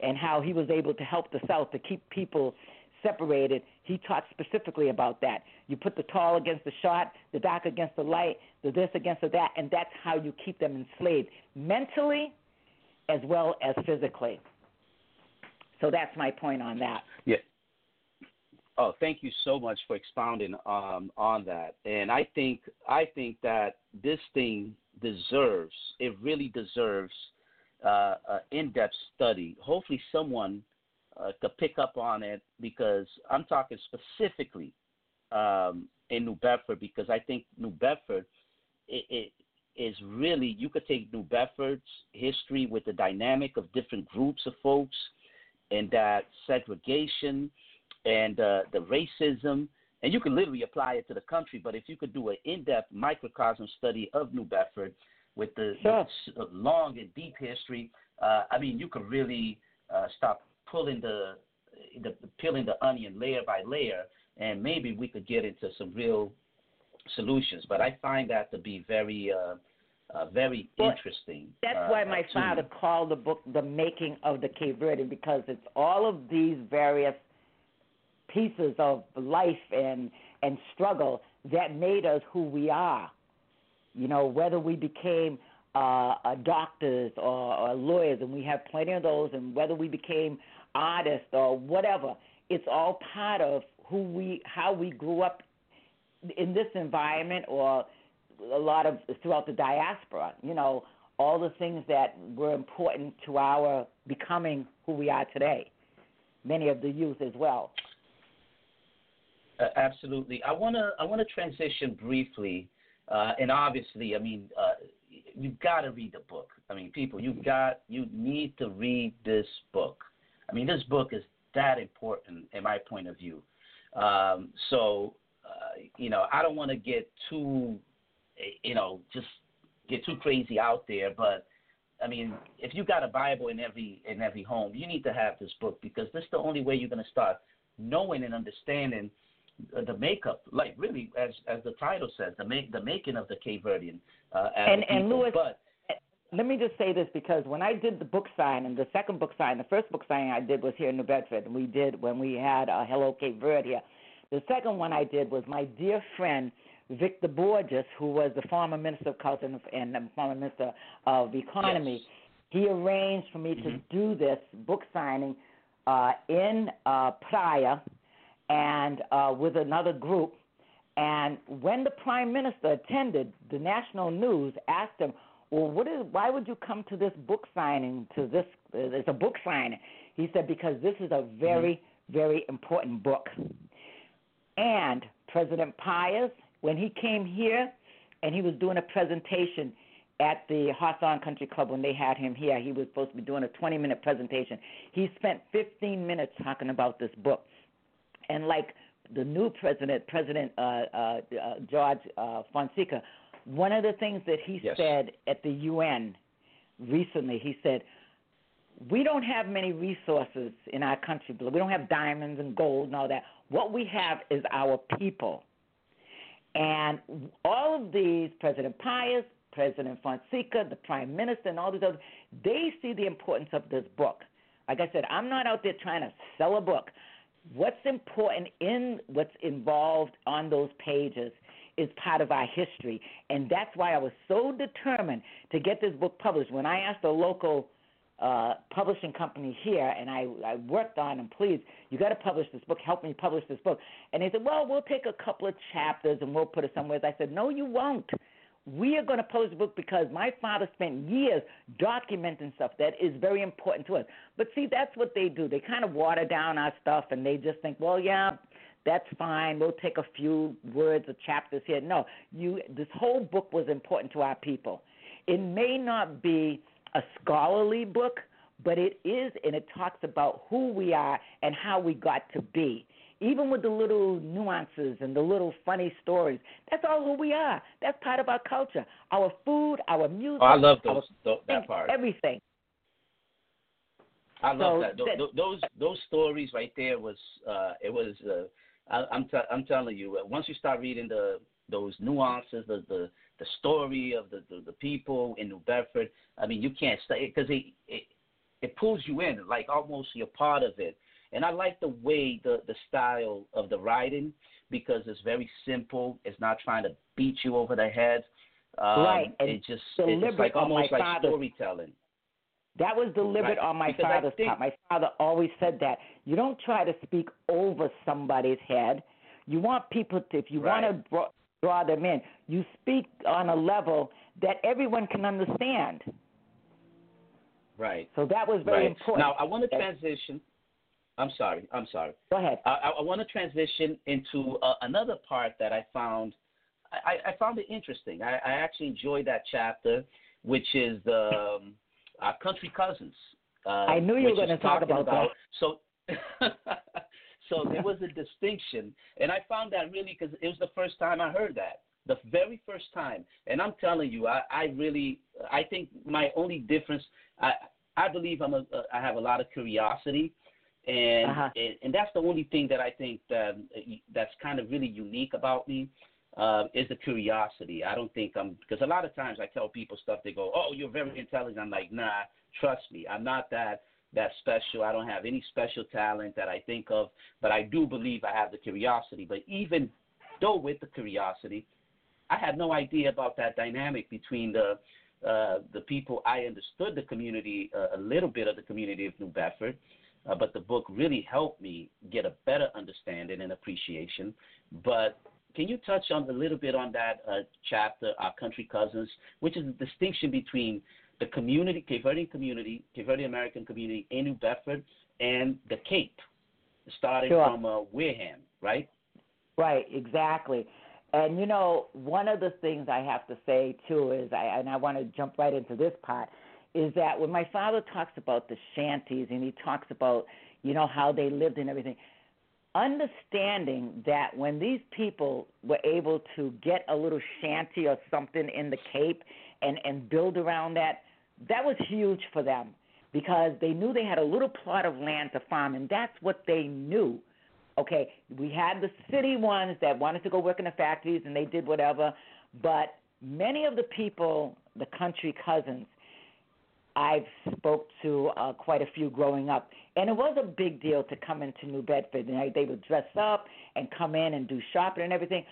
Speaker 3: and how he was able to help the South to keep people separated, he talked specifically about that. You put the tall against the short, the dark against the light, the this against the that, and that's how you keep them enslaved mentally as well as physically. So that's my point on that.
Speaker 2: Yeah. Oh, thank you so much for expounding um, on that. And I think I think that this thing deserves it really deserves uh, an in-depth study. Hopefully, someone uh, could pick up on it because I'm talking specifically um, in New Bedford because I think New Bedford it, it is really you could take New Bedford's history with the dynamic of different groups of folks and that segregation and uh, the racism, and you can literally apply it to the country. But if you could do an in-depth microcosm study of New Bedford with the,
Speaker 3: sure.
Speaker 2: uh, long and deep history, uh, I mean, you could really uh, start pulling the, the peeling the onion layer by layer, and maybe we could get into some real solutions. But I find that to be very uh, uh, very
Speaker 3: well,
Speaker 2: interesting.
Speaker 3: That's
Speaker 2: uh,
Speaker 3: why my father called the book "The Making of the Cape Verdean" because it's all of these various pieces of life and and struggle that made us who we are. You know, whether we became uh, doctors or, or lawyers, and we have plenty of those, and whether we became artists or whatever, it's all part of who we, how we grew up in this environment or a lot of throughout the diaspora. You know, all the things that were important to our becoming who we are today. Many of the youth as well.
Speaker 2: Uh, absolutely. I want to I want to transition briefly, uh, and obviously, I mean, uh, you've got to read the book. I mean, people, you got you need to read this book. I mean, this book is that important in my point of view. Um, so, uh, you know, I don't want to get too you know, just get too crazy out there. But I mean, if you got a Bible in every in every home, you need to have this book because this is the only way you're going to start knowing and understanding the makeup, like really, as as the title says, the make the making of the Cape Verdean. Uh,
Speaker 3: and
Speaker 2: and
Speaker 3: Louis,
Speaker 2: but
Speaker 3: let me just say this because when I did the book signing, and the second book signing, the first book signing I did was here in New Bedford, and we did when we had uh, Hello Cape Verde here. The second one I did was my dear friend Victor Borges, who was the former Minister of Culture and the former Minister of Economy,
Speaker 2: yes.
Speaker 3: he arranged for me
Speaker 2: mm-hmm.
Speaker 3: to do this book signing uh, in uh, Praia and uh, with another group. And when the Prime Minister attended, the national news asked him, "Well, what is? Why would you come to this book signing? To this, it's a book signing." He said, "Because this is a very, very important book." And President Pius when he came here and he was doing a presentation at the Hawthorne Country Club when they had him here, he was supposed to be doing a 20 minute presentation. He spent 15 minutes talking about this book. And like the new president, President uh, uh, uh, George uh, Fonseca, one of the things that he
Speaker 2: yes.
Speaker 3: said at the UN recently, he said, we don't have many resources in our country. We don't have diamonds and gold and all that. What we have is our people. And all of these, President Pius, President Fonseca, the Prime Minister, and all these others, they see the importance of this book. Like I said, I'm not out there trying to sell a book. What's important in what's involved on those pages is part of our history. And that's why I was so determined to get this book published. When I asked a local uh, publishing company here, and I, I worked on them. Please, you got to publish this book. Help me publish this book. And they said, well, we'll take a couple of chapters and we'll put it somewhere. I said, no, you won't. We are going to publish the book because my father spent years documenting stuff that is very important to us. But see, that's what they do. They kind of water down our stuff, and they just think, well, yeah, that's fine. We'll take a few words or chapters here. No, you. This whole book was important to our people. It may not be a scholarly book, but it is, and it talks about who we are and how we got to be. Even with the little nuances and the little funny stories, that's all who we are. That's part of our culture. Our food, our music.
Speaker 2: Oh, I love those, those that part.
Speaker 3: Everything.
Speaker 2: I love
Speaker 3: So
Speaker 2: that. Those,
Speaker 3: that-
Speaker 2: those those stories right there was uh it was uh I, I'm t- I'm telling you uh, once you start reading the those nuances the the the story of the the, the people in New Bedford I mean you can't stay because it, it it pulls you in like almost you're part of it and I like the way the the style of the writing because it's very simple it's not trying to beat you over the head um,
Speaker 3: Right, and
Speaker 2: it just it's like almost like
Speaker 3: father's-
Speaker 2: storytelling
Speaker 3: That was deliberate
Speaker 2: Right,
Speaker 3: on my
Speaker 2: because
Speaker 3: father's
Speaker 2: think-
Speaker 3: part. My father always said that. You don't try to speak over somebody's head. You want people to, if you
Speaker 2: Right.
Speaker 3: want to draw, draw them in, you speak on a level that everyone can understand.
Speaker 2: right
Speaker 3: So that was very
Speaker 2: right.
Speaker 3: important.
Speaker 2: Now I want to transition. I'm sorry. I'm sorry.
Speaker 3: Go ahead.
Speaker 2: I, I, I want to transition into uh, another part that I found. I, I found it interesting. I, I actually enjoyed that chapter, which is the um, our country cousins. Uh,
Speaker 3: I knew you were gonna talk
Speaker 2: talking
Speaker 3: about that.
Speaker 2: So, so there was a distinction, and I found that really because it was the first time I heard that the very first time. And I'm telling you, I, I really, I think my only difference, I, I believe I'm a, I have a lot of curiosity, and,
Speaker 3: Uh-huh.
Speaker 2: and and that's the only thing that I think that that's kind of really unique about me. Uh, is the curiosity. I don't think I'm because a lot of times I tell people stuff. They go, "Oh, you're very intelligent." I'm like, "Nah, trust me, I'm not that that special. I don't have any special talent that I think of, but I do believe I have the curiosity. But even though with the curiosity, I had no idea about that dynamic between the uh, the people. I understood the community uh, a little bit of the community of New Bedford, uh, but the book really helped me get a better understanding and appreciation. But can you touch on a little bit on that uh, chapter, Our Country Cousins, which is the distinction between the community, Cape Verdean community, Cape Verdean American community in New Bedford, and the Cape, starting
Speaker 3: Sure.
Speaker 2: from uh, Wareham, right?
Speaker 3: Right, exactly. And you know, one of the things I have to say too is, I, and I want to jump right into this part, is that when my father talks about the shanties and he talks about, you know, how they lived and everything, understanding that when these people were able to get a little shanty or something in the Cape and and build around that, that was huge for them because they knew they had a little plot of land to farm, and that's what they knew. Okay, we had the city ones that wanted to go work in the factories and they did whatever, but many of the people, the country cousins, I've spoke to uh, quite a few growing up, and it was a big deal to come into New Bedford. And they would dress up and come in and do shopping and everything.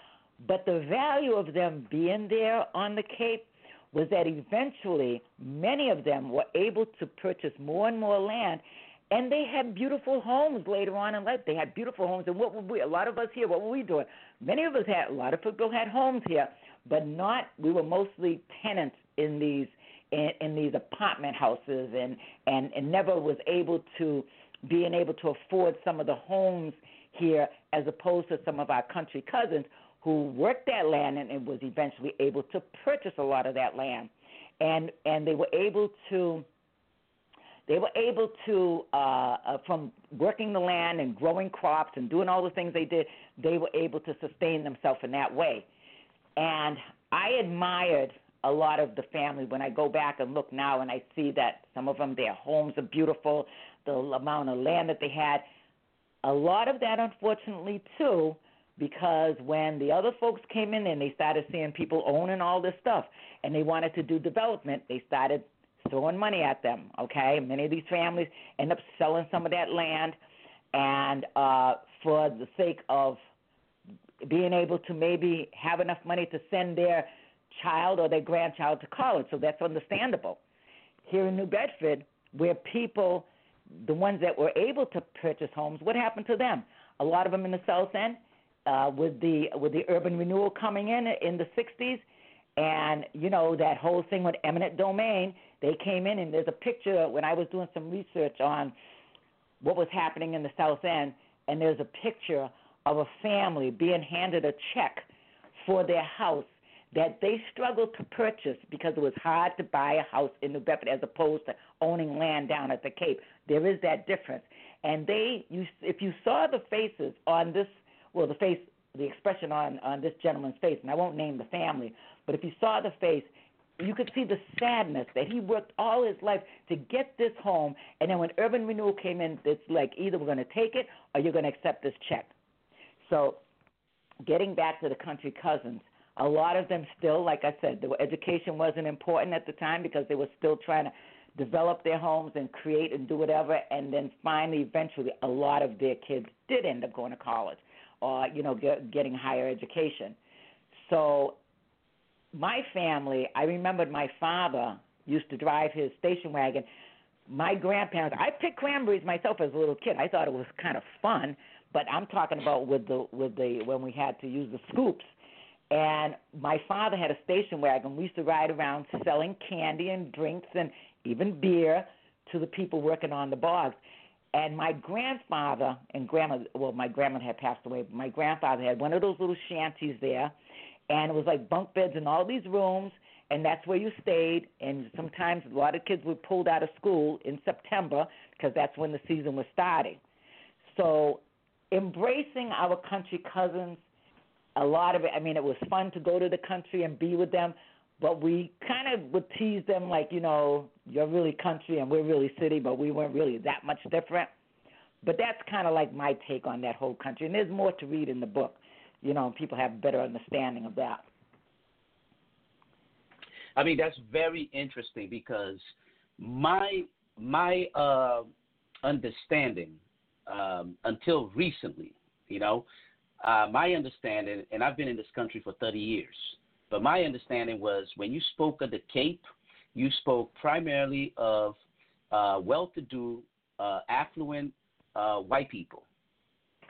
Speaker 3: But the value of them being there on the Cape was that eventually many of them were able to purchase more and more land, and they had beautiful homes later on in life. They had beautiful homes, and what were we? A lot of us here, what were we doing? Many of us had. A lot of people had homes here, but not. We were mostly tenants in these in, in these apartment houses, and and and never was able to being able to afford some of the homes here, as opposed to some of our country cousins who worked that land and, and was eventually able to purchase a lot of that land, and and they were able to they were able to uh, uh, from working the land and growing crops and doing all the things they did they were able to sustain themselves in that way. And i admired a lot of the family when i go back and look now and i see that some of them their homes are beautiful the amount of land that they had a lot of that unfortunately too because when the other folks came in and they started seeing people owning all this stuff and they wanted to do development they started throwing money at them. Okay, many of these families end up selling some of that land, and uh, for the sake of being able to maybe have enough money to send their child or their grandchild to college. So that's understandable. Here in New Bedford, where people, the ones that were able to purchase homes, what happened to them? A lot of them in the South End, uh, with the with the urban renewal coming in in the 60s, and you know that whole thing with eminent domain. They came in, and there's a picture when I was doing some research on what was happening in the South End, and there's a picture of a family being handed a check for their house that they struggled to purchase because it was hard to buy a house in New Bedford as opposed to owning land down at the Cape. There is that difference. And they, you, if you saw the faces on this, well, the face, the expression on on this gentleman's face, and I won't name the family, but if you saw the face, you could see the sadness that he worked all his life to get this home, and then when urban renewal came in, it's like either we're going to take it or you're going to accept this check. So, getting back to the country cousins, a lot of them still, like I said, the education wasn't important at the time because they were still trying to develop their homes and create and do whatever. And then finally, eventually, a lot of their kids did end up going to college or you know get, getting higher education. So my family, I remembered my father used to drive his station wagon. My grandparents, I picked cranberries myself as a little kid. I thought it was kind of fun, but I'm talking about with the with the when we had to use the scoops and my father had a station wagon. We used to ride around selling candy and drinks and even beer to the people working on the bogs. And my grandfather and grandma, well, my grandma had passed away, but my grandfather had one of those little shanties there, and it was like bunk beds in all these rooms, and that's where you stayed. And sometimes a lot of kids were pulled out of school in September because that's when the season was starting. So, embracing our country cousins a lot of it. I mean, it was fun to go to the country and be with them, but we kind of would tease them like, you know, you're really country and we're really city, but we weren't really that much different. But that's kind of like my take on that whole country. And there's more to read in the book, you know, people have better understanding of that.
Speaker 2: I mean, that's very interesting because my my uh, understanding um, until recently, you know, uh, my understanding, and I've been in this country for 30 years, but my understanding was when you spoke of the Cape, you spoke primarily of uh, well to do, uh, affluent uh, white people.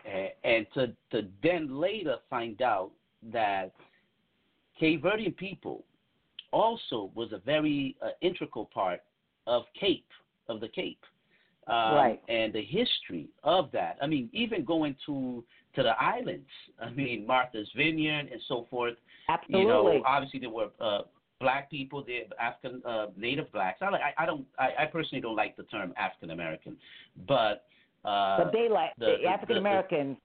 Speaker 2: And, and to, to then later find out that Cape Verdean people also was a very uh, integral part of Cape, of the Cape. Um,
Speaker 3: right.
Speaker 2: And the history of that. I mean, even going to to the islands. I mean, Martha's Vineyard and so forth.
Speaker 3: Absolutely.
Speaker 2: You know, obviously there were uh, black people, there, African uh, Native blacks. I, like, I, don't. I, I personally don't like the term African American, but. Uh,
Speaker 3: but they like
Speaker 2: the,
Speaker 3: the African Americans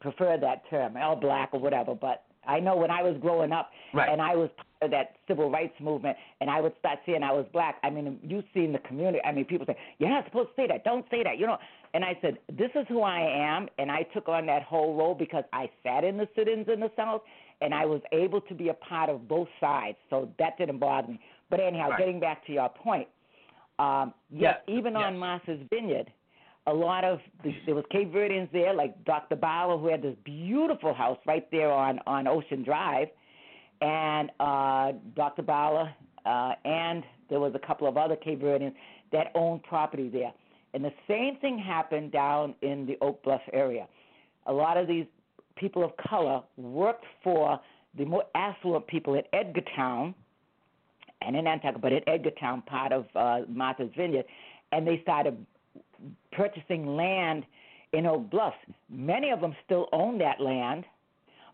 Speaker 3: prefer that term, all black or whatever. But I know when I was growing up
Speaker 2: right.
Speaker 3: and I was part of that civil rights movement and I would start seeing I was black. I mean, you see in the community, I mean, people say, You're not supposed to say that. Don't say that. You know, and I said, This is who I am. And I took on that whole role because I sat in the sit ins in the South and I was able to be a part of both sides. So that didn't bother me. But anyhow,
Speaker 2: right.
Speaker 3: getting back to your point, um, yes,
Speaker 2: yeah.
Speaker 3: even on Martha's Vineyard, a lot of the, there was Cape Verdeans there, like Dr. Bala, who had this beautiful house right there on on Ocean Drive, and uh, Dr. Bala, uh, and there was a couple of other Cape Verdeans that owned property there. And the same thing happened down in the Oak Bluff area. A lot of these people of color worked for the more affluent people in Edgartown and in Nantucket, but in Edgartown, part of uh, Martha's Vineyard, and they started purchasing land in Oak Bluff. Many of them still own that land,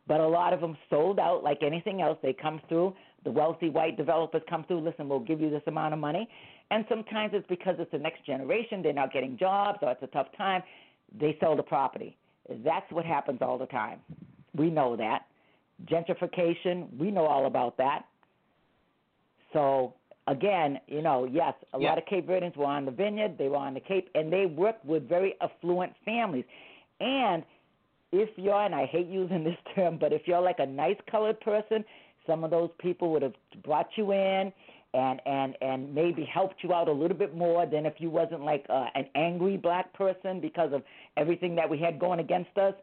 Speaker 3: but a lot of them sold out like anything else. They come through, the wealthy white developers come through, listen, we'll give you this amount of money. And sometimes it's because it's the next generation, they're not getting jobs or it's a tough time, they sell the property. That's what happens all the time. We know that. Gentrification, we know all about that. So again, you know, yes, a
Speaker 2: yeah.
Speaker 3: lot of Cape Verdeans were on the vineyard, they were on the Cape, and they worked with very affluent families. And if you're, and I hate using this term, but if you're like a nice colored person, some of those people would have brought you in and and and maybe helped you out a little bit more than if you wasn't like uh, an angry black person because of everything that we had going against us.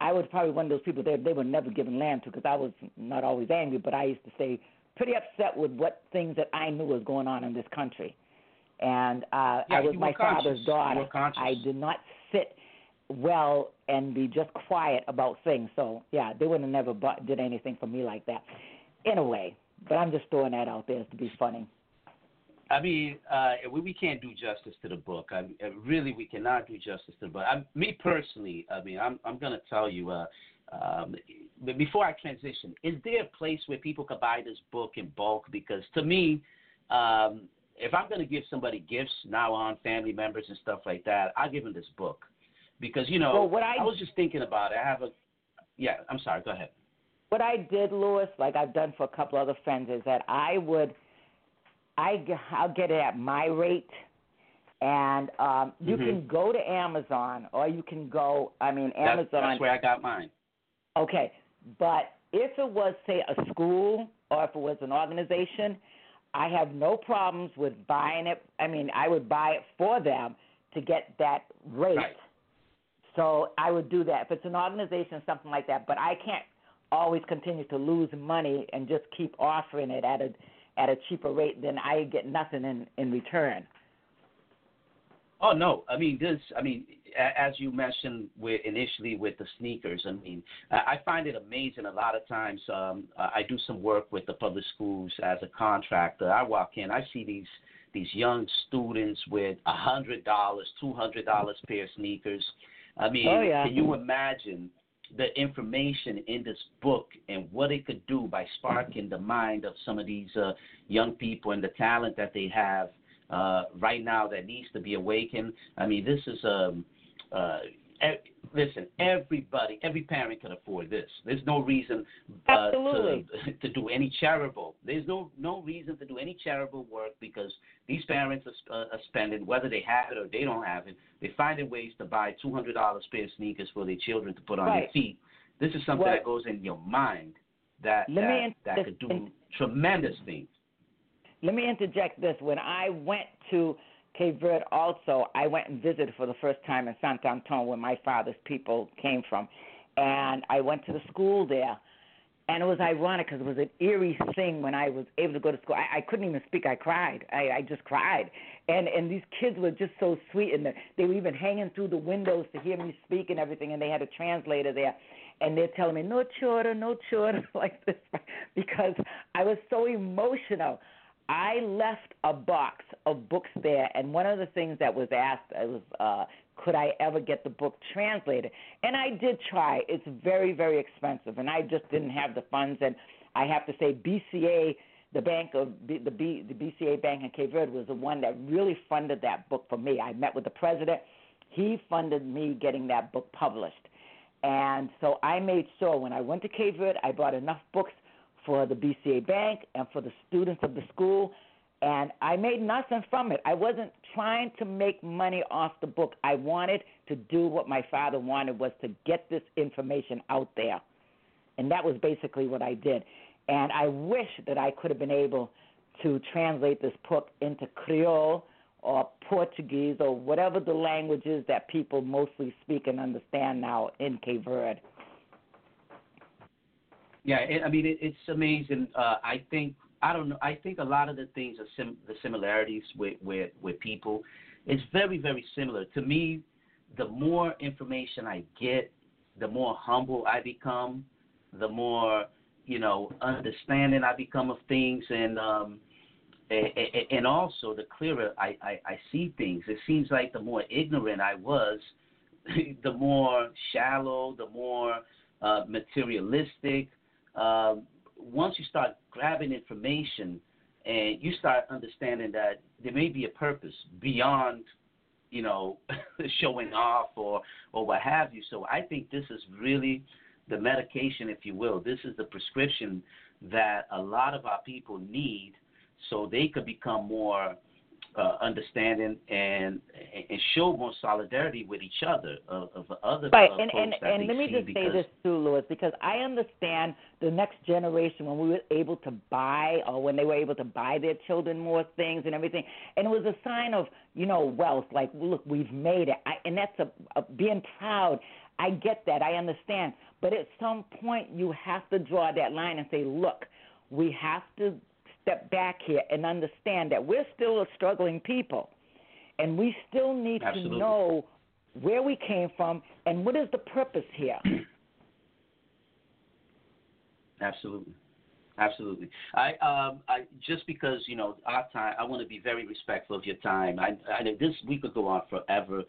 Speaker 3: I was probably one of those people they they were never given land to because I was not always angry, but I used to say pretty upset with what things that I knew was going on in this country. and uh,
Speaker 2: yeah,
Speaker 3: I was my
Speaker 2: conscious.
Speaker 3: father's daughter. I did not sit well and be just quiet about things. So yeah, they would have never bought, did anything for me like that, in a way. But I'm just throwing that out there to be funny.
Speaker 2: I mean, uh, we, we can't do justice to the book. I really, we cannot do justice to the book. I, me personally, I mean, I'm I'm going to tell you. Uh, um, before I transition, is there a place where people could buy this book in bulk? Because to me, um, if I'm going to give somebody gifts now on family members and stuff like that, I'll give them this book because you know
Speaker 3: well, what I,
Speaker 2: I was just thinking about it. I have a yeah. I'm sorry. Go ahead.
Speaker 3: What I did, Louis, like I've done for a couple other friends, is that I would I I'll get it at my rate, and um, you
Speaker 2: mm-hmm.
Speaker 3: can go to Amazon or you can go. I mean, Amazon.
Speaker 2: That's, that's where I got mine.
Speaker 3: Okay, but if it was say a school or if it was an organization, I have no problems with buying it. I mean, I would buy it for them to get that rate.
Speaker 2: Right.
Speaker 3: So I would do that if it's an organization, something like that. But I can't always continue to lose money and just keep offering it at a at a cheaper rate, then I get nothing in in return.
Speaker 2: Oh no, I mean this. I mean, as you mentioned with initially with the sneakers. I mean, I find it amazing. A lot of times, um, I do some work with the public schools as a contractor. I walk in, I see these these young students with a hundred dollars, two hundred dollars pair of sneakers. I mean,
Speaker 3: oh, yeah.
Speaker 2: can you imagine the information in this book and what it could do by sparking the mind of some of these uh, young people and the talent that they have uh, right now that needs to be awakened. I mean, this is um, uh, listen, everybody, every parent can afford this. There's no reason uh, to to do any charitable. There's no no reason to do any charitable work because these parents are, uh, are spending, whether they have it or they don't have it, they're finding ways to buy two hundred dollars pair of sneakers for their children to put on
Speaker 3: right.
Speaker 2: their feet. This is something that goes in your mind that
Speaker 3: that,
Speaker 2: in, that could do tremendous things.
Speaker 3: Let me interject this. When I went to Cape Verde also, I went and visited for the first time in Sant Anton where my father's people came from. And I went to the school there. And it was ironic because it was an eerie thing when I was able to go to school. I, I couldn't even speak. I cried. I, I just cried. And and these kids were just so sweet, and they were even hanging through the windows to hear me speak and everything. And they had a translator there, and they're telling me no chora, no chora, like this, because I was so emotional. I left a box of books there, and one of the things that was asked was, uh, could I ever get the book translated? And I did try. It's very, very expensive, and I just didn't have the funds. And I have to say, BCA, the bank of the B, the BCA Bank in Cape Verde, was the one that really funded that book for me. I met with the president; he funded me getting that book published. And so I made sure when I went to Cape Verde, I bought enough books for the BCA Bank and for the students of the school. And I made nothing from it. I wasn't trying to make money off the book. I wanted to do what my father wanted was to get this information out there. And that was basically what I did. And I wish that I could have been able to translate this book into Creole or Portuguese or whatever the languages that people mostly speak and understand now in Cape Verde.
Speaker 2: Yeah, it, I mean it, it's amazing. Uh, I think I don't know. I think a lot of the things are sim- the similarities with, with with people. It's very very similar to me. The more information I get, the more humble I become. The more you know understanding I become of things, and um, and, also the clearer I, I I see things. It seems like the more ignorant I was, the more shallow, the more uh, materialistic, uh, once you start grabbing information and you start understanding that there may be a purpose beyond, you know, showing off or or what have you. So I think this is really the medication, if you will. This is the prescription that a lot of our people need so they could become more uh, understanding and and show more solidarity with each other of, of other
Speaker 3: right.
Speaker 2: Uh,
Speaker 3: and and, and let me just say this too, Louis, because I understand the next generation when we were able to buy or when they were able to buy their children more things and everything, and it was a sign of you know wealth. Like, look, we've made it, I, and that's a, a being proud. I get that, I understand, but at some point you have to draw that line and say, look, we have to step back here and understand that we're still a struggling people, and we still need
Speaker 2: Absolutely.
Speaker 3: to know where we came from and what is the purpose here.
Speaker 2: Absolutely. Absolutely. I um I just because you know our time, I want to be very respectful of your time. I, I this we could go on forever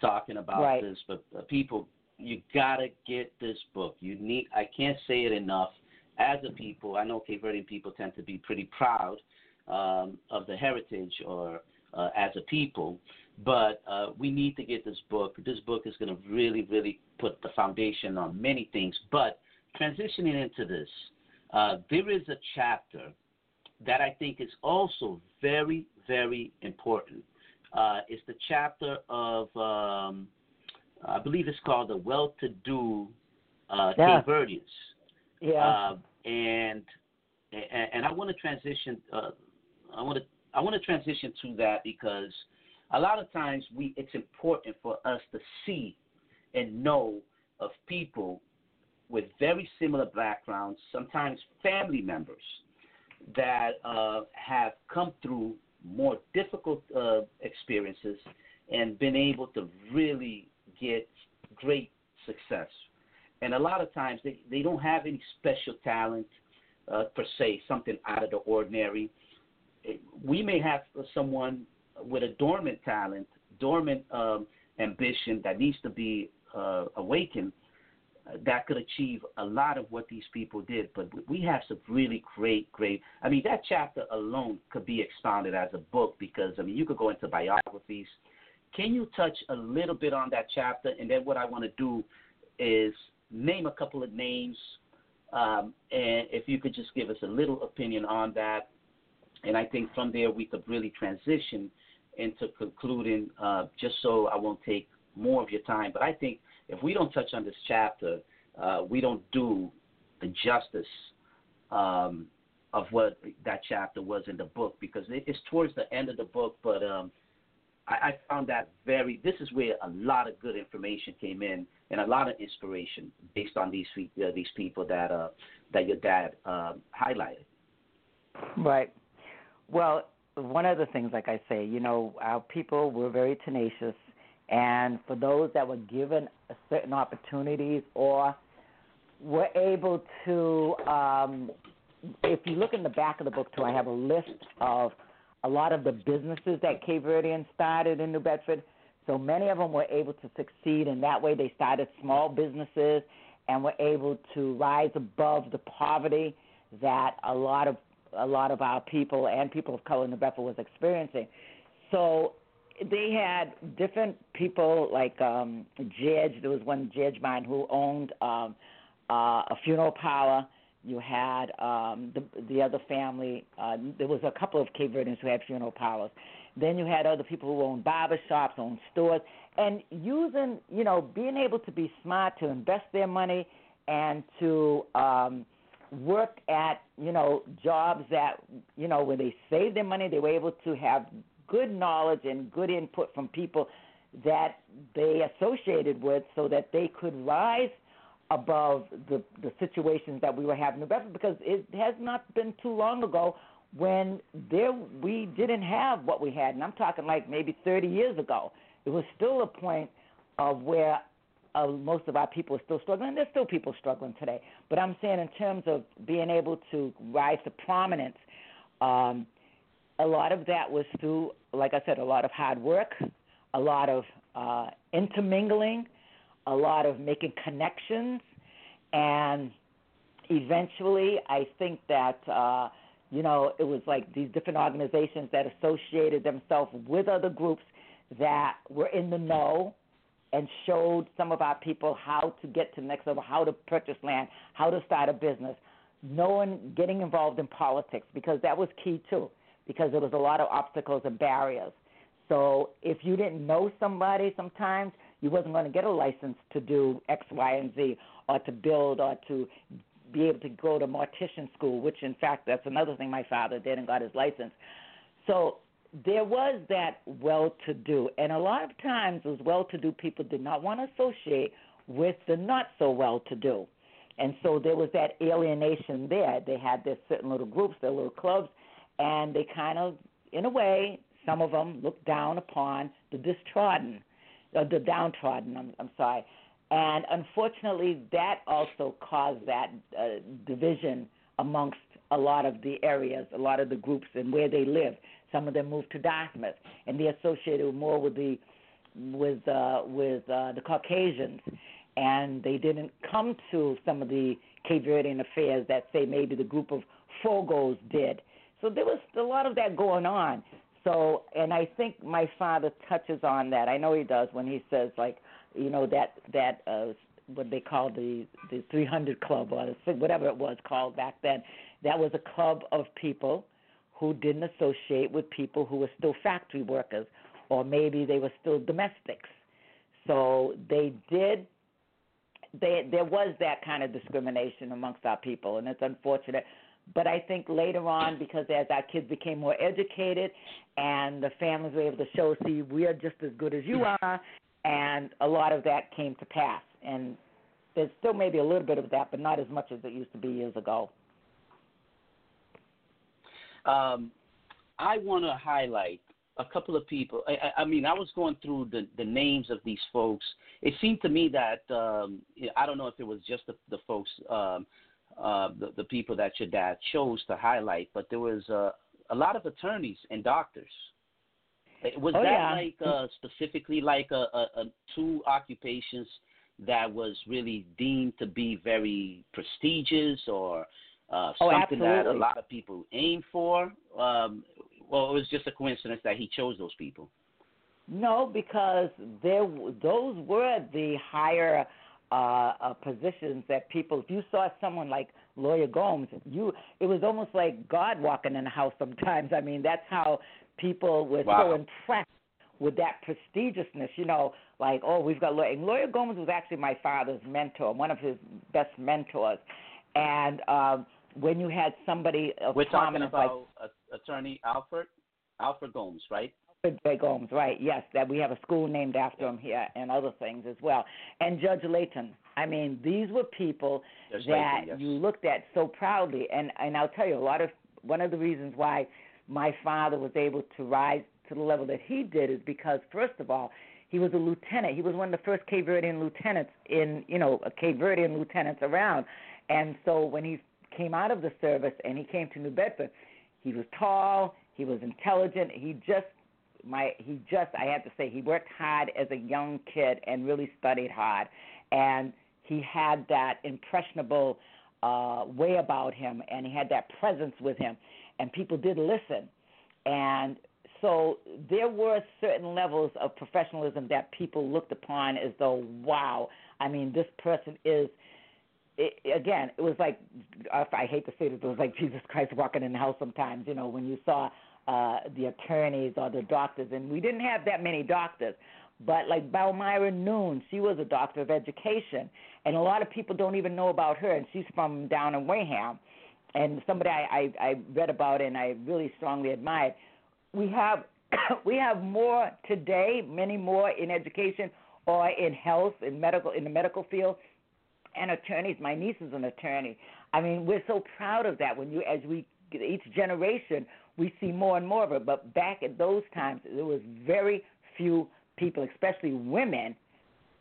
Speaker 2: talking about
Speaker 3: Right.
Speaker 2: this, but uh, people, you gotta get this book. You need. I can't say it enough. As a people, I know Cape Verdean people tend to be pretty proud um, of the heritage or uh, as a people, but uh, we need to get this book. This book is going to really, really put the foundation on many things. But transitioning into this, uh, there is a chapter that I think is also very, very important. Uh, it's the chapter of, um, I believe it's called the Well-to-Do uh,
Speaker 3: Yeah.
Speaker 2: Cape Verdeans.
Speaker 3: Yeah.
Speaker 2: Uh, and, and I want to transition. Uh, I want to I want to transition to that because a lot of times we it's important for us to see and know of people with very similar backgrounds, sometimes family members that uh, have come through more difficult uh, experiences and been able to really get great success. And a lot of times they, they don't have any special talent uh, per se, something out of the ordinary. We may have someone with a dormant talent, dormant um, ambition that needs to be uh, awakened uh, that could achieve a lot of what these people did. But we have some really great, great. I mean, that chapter alone could be expounded as a book because I mean, you could go into biographies. Can you touch a little bit on that chapter? And then what I want to do is name a couple of names, um, and if you could just give us a little opinion on that. And I think from there we could really transition into concluding, uh, just so I won't take more of your time. But I think if we don't touch on this chapter, uh, we don't do the justice um, of what that chapter was in the book because it's towards the end of the book. But um, I, I found that very. This is where a lot of good information came in and a lot of inspiration based on these uh, these people that uh, that your dad um highlighted.
Speaker 3: Right. Well, one of the things, like I say, you know, our people were very tenacious, and for those that were given certain opportunities or were able to, um, if you look in the back of the book too, I have a list of a lot of the businesses that Cape Verdean started in New Bedford. So many of them were able to succeed, and that way they started small businesses and were able to rise above the poverty that a lot of a lot of our people and people of color in New Bedford was experiencing. So they had different people like um Jedge. There was one Jedge mine who owned um uh a funeral parlor. You had um the the other family uh there was a couple of Cape Verdeans who had funeral parlors. Then you had other people who owned barber shops, owned stores, and using, you know, being able to be smart to invest their money and to um work at you know jobs that you know where they saved their money they were able to have good knowledge and good input from people that they associated with so that they could rise above the the situations that we were having because it has not been too long ago when there we didn't have what we had and I'm talking like maybe 30 years ago it was still a point of where uh, most of our people are still struggling. And there's still people struggling today. But I'm saying in terms of being able to rise to prominence, um, a lot of that was through, like I said, a lot of hard work, a lot of uh, intermingling, a lot of making connections, and eventually, I think that. Uh, you know, it was like these different organizations that associated themselves with other groups that were in the know and showed some of our people how to get to the next level, how to purchase land, how to start a business, knowing, getting involved in politics because that was key too, because there was a lot of obstacles and barriers. So if you didn't know somebody, sometimes you wasn't going to get a license to do X, Y, and Z, or to build, or to be able to go to mortician school, which in fact that's another thing my father did and got his license. So there was that well-to-do, and a lot of times those well-to-do people did not want to associate with the not so well-to-do, and so there was that alienation there. They had their certain little groups, their little clubs, and they kind of, in a way, some of them look down upon the distrodden, uh, the downtrodden. I'm, I'm sorry, and unfortunately, that also caused that uh, division amongst a lot of the areas, a lot of the groups, and where they live. Some of them moved to Dartmouth, and they associated more with the with uh, with uh, the Caucasians, and they didn't come to some of the Cape Verdean affairs that say maybe the group of Fogos did. So there was a lot of that going on. So, and I think my father touches on that. I know he does when he says like, you know, that that uh, what they call the the 300 Club or whatever it was called back then. That was a club of people who didn't associate with people who were still factory workers or maybe they were still domestics. So they did. They, there was that kind of discrimination amongst our people, and it's unfortunate. But I think later on, because as our kids became more educated and the families were able to show, see, we are just as good as you are, and a lot of that came to pass. And there's still maybe a little bit of that, but not as much as it used to be years ago.
Speaker 2: Um, I want to highlight a couple of people. I, I mean, I was going through the the names of these folks. It seemed to me that um, I don't know if it was just the, the folks, um, uh, the the people that your dad chose to highlight, but there was uh, a lot of attorneys and doctors. Was
Speaker 3: oh,
Speaker 2: that
Speaker 3: yeah.
Speaker 2: like uh, specifically like a, a, a two occupations that was really deemed to be very prestigious or uh,
Speaker 3: oh,
Speaker 2: something
Speaker 3: absolutely.
Speaker 2: that a lot of people aim for? Um, well, it was just a coincidence that he chose those people.
Speaker 3: No, because there those were the higher uh, uh, positions that people. If you saw someone like Lawyer Gomes, you it was almost like God walking in the house. Sometimes, I mean, that's how people were
Speaker 2: wow.
Speaker 3: so impressed with that prestigiousness. You know, like oh, we've got Lawyer. And Lawyer Gomes was actually my father's mentor, one of his best mentors, and. Um, when you had somebody of
Speaker 2: We're talking about like, attorney Alfred Alfred Gomes, right?
Speaker 3: J. Gomes, right? Yes, that we have a school named after him here, and other things as well. And Judge Leighton. I mean, these were people
Speaker 2: Judge
Speaker 3: that
Speaker 2: Leighton, yes.
Speaker 3: you looked at so proudly, and and I'll tell you a lot of one of the reasons why my father was able to rise to the level that he did is because first of all he was a lieutenant. He was one of the first Cape Verdean lieutenants in, you know, Cape Verdean lieutenants around. And so when he came out of the service and he came to New Bedford, he was tall, he was intelligent, he just my he just I have to say he worked hard as a young kid and really studied hard and he had that impressionable uh way about him and he had that presence with him and people did listen and so there were certain levels of professionalism that people looked upon as though wow i mean this person is it, again, it was like I hate to say this, it was like Jesus Christ walking in the house. Sometimes, you know, when you saw uh, the attorneys or the doctors, and we didn't have that many doctors. But like Balmyra Noon, she was a doctor of education, and a lot of people don't even know about her. And she's from down in Wareham, and somebody I, I, I read about and I really strongly admired. We have we have more today, many more in education or in health, in medical, in the medical field and attorneys. My niece is an attorney. I mean, we're so proud of that. When you, as we each generation, we see more and more of it. But back at those times, there was very few people, especially women,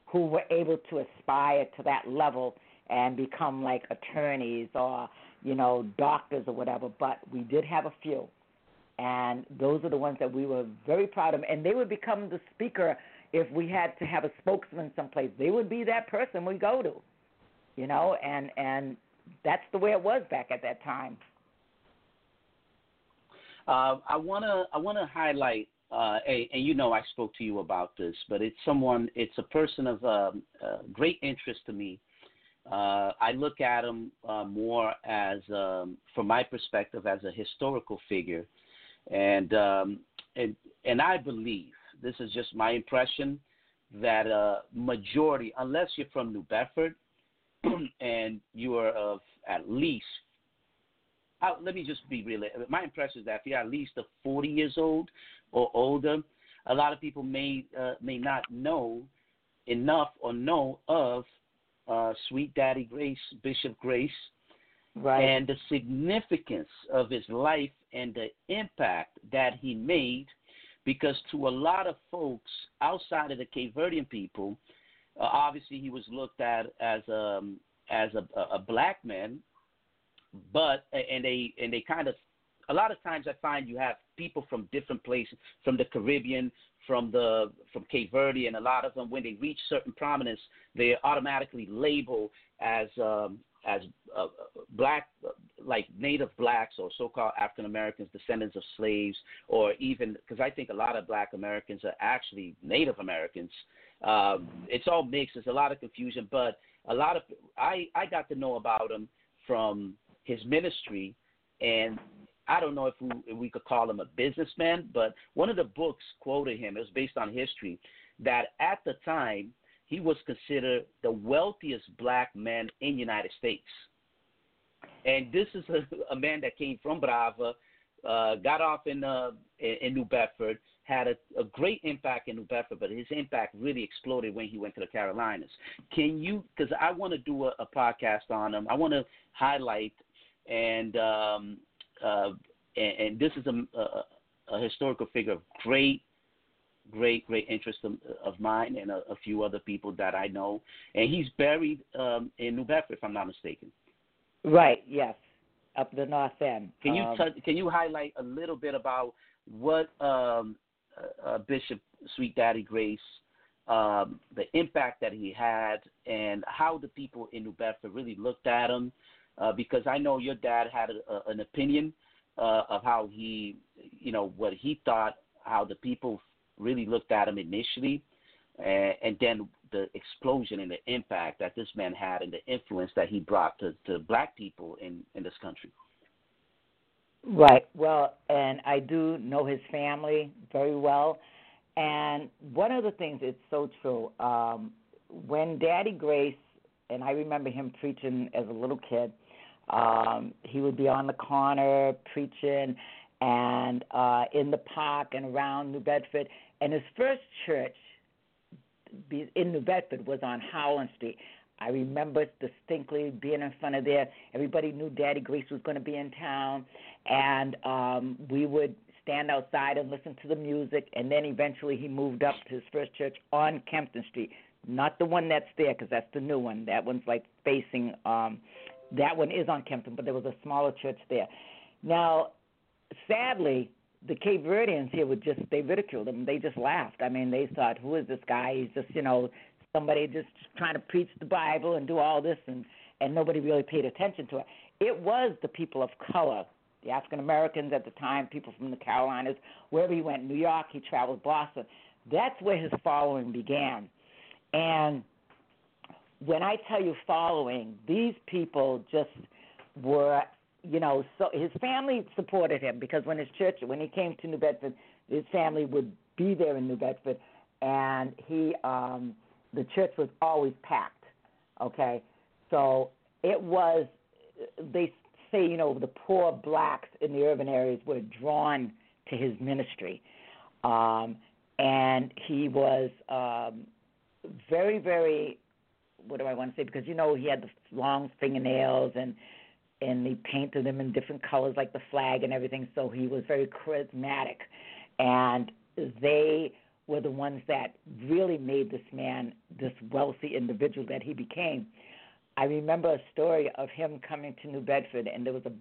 Speaker 3: who were able to aspire to that level and become like attorneys or you know doctors or whatever. But we did have a few, and those are the ones that we were very proud of. And they would become the speaker if we had to have a spokesman someplace. They would be that person we go to you know, and and that's the way it was back at that time.
Speaker 2: Uh, I wanna I wanna highlight, uh, a, and you know I spoke to you about this, but it's someone, it's a person of um, uh, great interest to me. Uh, I look at him uh, more as, um, from my perspective, as a historical figure, and um, and and I believe this is just my impression that a majority, unless you're from New Bedford, and you are of at least, let me just be real. My impression is that if you're at least a 40 years old or older, a lot of people may uh, may not know enough or know of uh, Sweet Daddy Grace, Bishop Grace,
Speaker 3: right.
Speaker 2: and the significance of his life and the impact that he made. Because to a lot of folks outside of the Cape Verdean people, uh, obviously he was looked at as a um, as a, a black man, but and they and they kind of a lot of times I find you have people from different places, from the Caribbean, from the from Cape Verde, and a lot of them when they reach certain prominence, they automatically label as um, as uh, black, like native blacks or so-called African Americans, descendants of slaves, or even because I think a lot of black Americans are actually Native Americans. Um, it's all mixed. There's a lot of confusion, but a lot of I I got to know about them from his ministry, and I don't know if we, if we could call him a businessman, but one of the books quoted him. It was based on history that at the time he was considered the wealthiest black man in the United States. And this is a, a man that came from Brava, uh, got off in, uh, in, New Bedford, had a, a great impact in New Bedford, but his impact really exploded when he went to the Carolinas. Can you? Because I want to do a, a podcast on him. I want to highlight and um, uh, and, and this is a, a, a historical figure of great great, great interest of, of mine and a, a, few other people that I know. And he's buried um, in New Bedford, if I'm not mistaken.
Speaker 3: Right. Yes, up the north end.
Speaker 2: Can you
Speaker 3: um,
Speaker 2: touch, can you highlight a little bit about what um, uh, uh, Bishop Sweet Daddy Grace, um, the impact that he had, and how the people in New Bedford really looked at him? Uh, because I know your dad had a, a, an opinion uh, of how he, you know, what he thought, how the people really looked at him initially, and, and then the explosion and the impact that this man had and the influence that he brought to, to black people in, in this country.
Speaker 3: Right. Well, and I do know his family very well. And one of the things, it's so true. Um, when Daddy Grace, and I remember him preaching as a little kid, um, he would be on the corner preaching and uh, in the park and around New Bedford. And his first church in New Bedford was on Howland Street. I remember distinctly being in front of there. Everybody knew Daddy Grace was going to be in town, and um, we would stand outside and listen to the music. And then eventually he moved up to his first church on Kempton Street, not the one that's there because that's the new one. That one's like facing. Um, that one is on Kempton, but there was a smaller church there. Now, sadly, the Cape Verdeans here would just they ridiculed him. They just laughed. I mean, they thought, "Who is this guy? He's just you know somebody just trying to preach the Bible and do all this," and and nobody really paid attention to it. It was the people of color, the African Americans at the time, people from the Carolinas, wherever he went, New York, he traveled Boston. That's where his following began, and when I tell you following, these people just were you know, so his family supported him because when his church, when he came to New Bedford, his family would be there in New Bedford, and he, um, the church was always packed. Okay, so it was. They say, you know, the poor blacks in the urban areas were drawn to his ministry, um, and he was um, very, very. What do I want to say? Because you know he had the long fingernails and and he painted them in different colors like the flag and everything so he was very charismatic. And they were the ones that really made this man this wealthy individual that he became. I remember a story of him coming to new bedford and there was a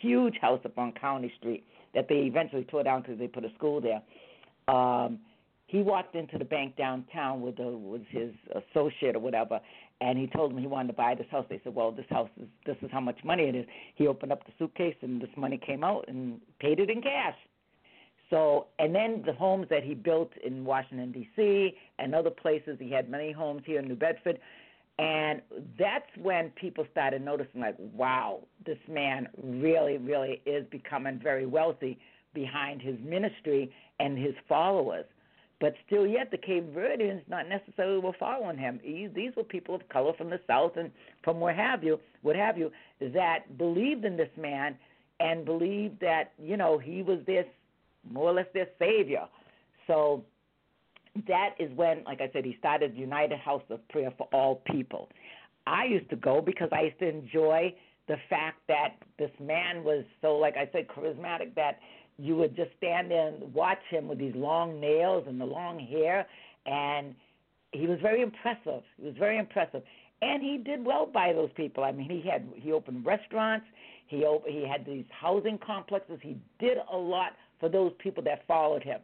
Speaker 3: huge house up on county street that they eventually tore down because they put a school there. Um he walked into the bank downtown with a, with his associate or whatever, and he told them he wanted to buy this house. They said, "Well, this house is this is how much money it is." He opened up the suitcase, and this money came out, and paid it in cash. So, and then the homes that he built in Washington D.C. and other places, he had many homes here in New Bedford, and that's when people started noticing, like, wow, this man really, really is becoming very wealthy behind his ministry and his followers. But still, yet the Cape Verdeans not necessarily were following him. These were people of color from the south and from where have you, what have you, that believed in this man and believed that you know he was this more or less their savior. So that is when, like I said, he started United House of Prayer for All People. I used to go because I used to enjoy the fact that this man was so, like I said, charismatic that you would just stand there and watch him with these long nails and the long hair, and he was very impressive. He was very impressive, and he did well by those people. I mean, he had he opened restaurants, he op- he had these housing complexes. He did a lot for those people that followed him,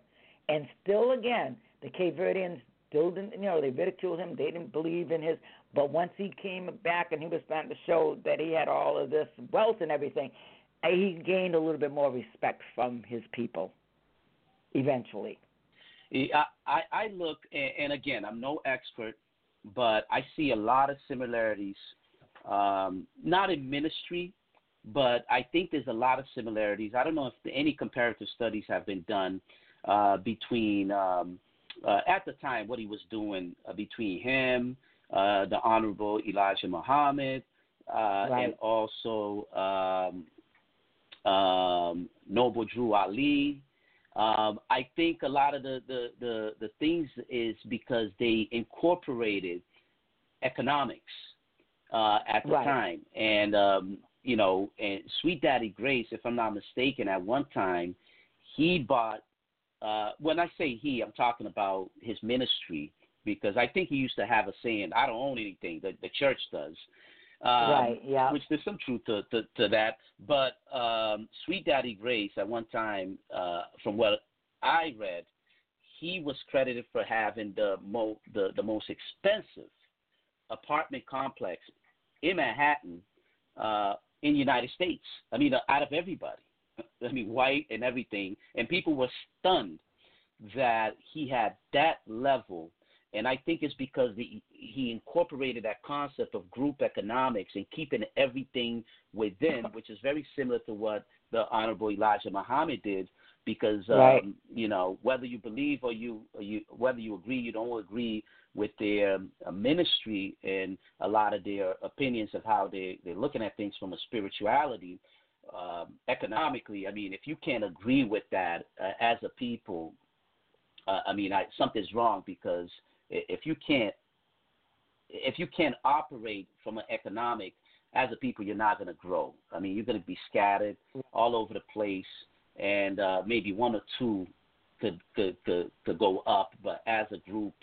Speaker 3: and still again, the Cape Verdeans still didn't, you know, they ridiculed him. They didn't believe in his. But once he came back and he was starting to show that he had all of this wealth and everything, he gained a little bit more respect from his people. Eventually.
Speaker 2: I I, I look, and again, I'm no expert, but I see a lot of similarities. Um, not in ministry, but I think there's a lot of similarities. I don't know if any comparative studies have been done uh, between um, uh, at the time what he was doing uh, between him, uh, the Honorable Elijah Muhammad, uh,
Speaker 3: right.
Speaker 2: and also um, um, Noble Drew Ali. Um, I think a lot of the, the, the, the things is because they incorporated economics uh, at the
Speaker 3: right.
Speaker 2: time, and um, you know, and Sweet Daddy Grace, if I'm not mistaken, at one time he bought uh, when I say he, I'm talking about his ministry because I think he used to have a saying, "I don't own anything; the, the church does." Um,
Speaker 3: right. Yeah.
Speaker 2: Which there's some truth to to, to that. But um, Sweet Daddy Grace, at one time, uh, from what I read, he was credited for having the mo the, the most expensive apartment complex in Manhattan uh, in the United States. I mean, uh, out of everybody. I mean, white and everything, and people were stunned that he had that level. And I think it's because the, he incorporated that concept of group economics and keeping everything within, which is very similar to what the Honorable Elijah Muhammad did. Because um,
Speaker 3: right.
Speaker 2: you know whether you believe or you, or you whether you agree, you don't agree with their uh, ministry and a lot of their opinions of how they they're looking at things from a spirituality um, economically, I mean, if you can't agree with that uh, as a people, uh, I mean, I, something's wrong because if you can't, if you can't operate from an economic as a people, you're not going to grow. I mean, you're going to be scattered all over the place, and uh, maybe one or two could could could, could go up, but as a group,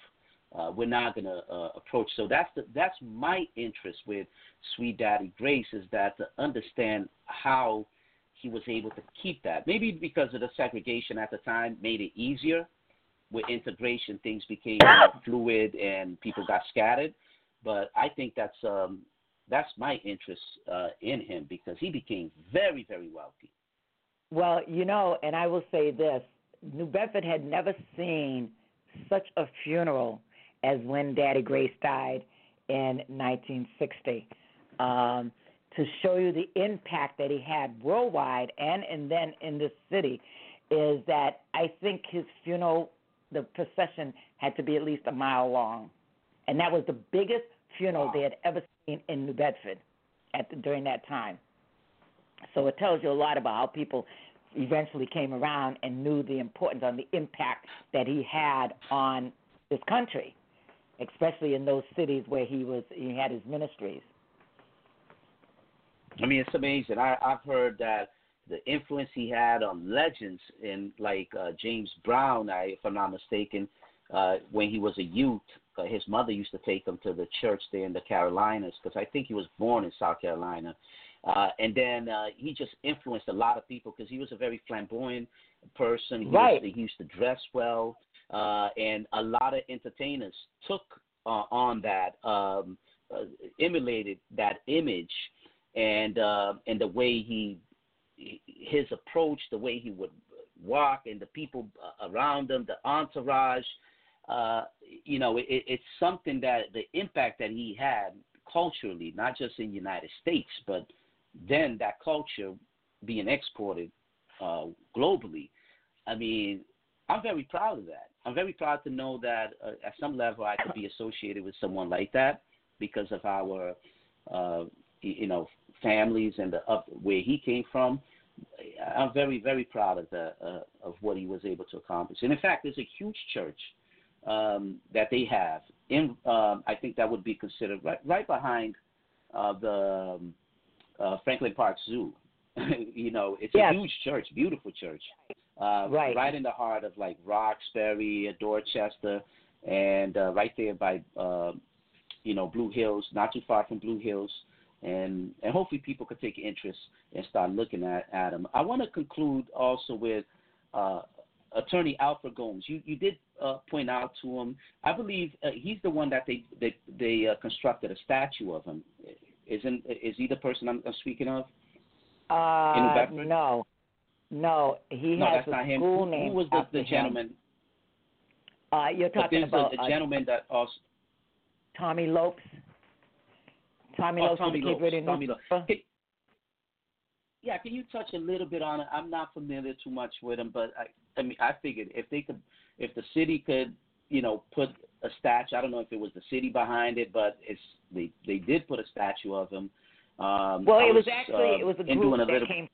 Speaker 2: uh, we're not going to uh, approach. So that's the, that's my interest with Sweet Daddy Grace is that to understand how he was able to keep that. Maybe because of the segregation at the time made it easier. With integration, things became fluid and people got scattered. But I think that's um, that's my interest uh, in him because he became very very wealthy.
Speaker 3: Well, you know, and I will say this: New Bedford had never seen such a funeral as when Daddy Grace died in 1960. Um, to show you the impact that he had worldwide and and then in this city, is that I think his funeral, the procession had to be at least a mile long, and that was the biggest funeral they had ever seen in New Bedford at the, during that time. So it tells you a lot about how people eventually came around and knew the importance and the impact that he had on this country especially in those cities where he was he had his ministries.
Speaker 2: I mean, it's amazing. I, I've heard that the influence he had on legends in like uh, James Brown, I, if I'm not mistaken, uh, when he was a youth, uh, his mother used to take him to the church there in the Carolinas because I think he was born in South Carolina. Uh, and then uh, he just influenced a lot of people because he was a very flamboyant person. He,
Speaker 3: right.
Speaker 2: was, he used to dress well uh, and a lot of entertainers took uh, on that, um, uh, emulated that image, and uh, and the way he, his approach, the way he would walk, and the people around him, the entourage. Uh, you know, it, it's something that the impact that he had culturally, not just in the United States, but then that culture being exported uh, globally. I mean, I'm very proud of that. I'm very proud to know that uh, at some level I could be associated with someone like that because of our, uh, you know, families and the up where he came from. I'm very, very proud of the uh, of what he was able to accomplish. And in fact, there's a huge church um, that they have in. Um, I think that would be considered right, right behind uh, the um, uh, Franklin Park Zoo. you know, it's
Speaker 3: yes.
Speaker 2: a huge church, beautiful church, uh,
Speaker 3: right.
Speaker 2: right in the heart of like Roxbury, Dorchester, and uh, right there by uh, you know Blue Hills, not too far from Blue Hills, and and hopefully people could take interest and start looking at at them. I want to conclude also with. Uh, Attorney Alfred Gomes, you you did uh, point out to him. I believe uh, he's the one that they they, they uh, constructed a statue of him. Isn't is he the person I'm, I'm speaking of?
Speaker 3: Uh, no, no. He
Speaker 2: no,
Speaker 3: has
Speaker 2: that's not
Speaker 3: a
Speaker 2: him.
Speaker 3: school
Speaker 2: Who,
Speaker 3: name
Speaker 2: who was the, the gentleman?
Speaker 3: Him. Uh, you're talking about
Speaker 2: a, a
Speaker 3: uh,
Speaker 2: gentleman that also
Speaker 3: Tommy Lopes. Tommy
Speaker 2: oh,
Speaker 3: Lopes
Speaker 2: Tommy
Speaker 3: with the Cape
Speaker 2: Lopes.
Speaker 3: Verdean
Speaker 2: Tommy Lopes.
Speaker 3: newspaper?
Speaker 2: Can- yeah, can you touch a little bit on it? I'm not familiar too much with him, but I, I mean, I figured if they could, if the city could, you know, put a statue. I don't know if it was the city behind it, but it's they they did put a statue of him. Um,
Speaker 3: Well,
Speaker 2: I
Speaker 3: it was actually
Speaker 2: uh,
Speaker 3: it was a group
Speaker 2: a
Speaker 3: that
Speaker 2: little,
Speaker 3: came.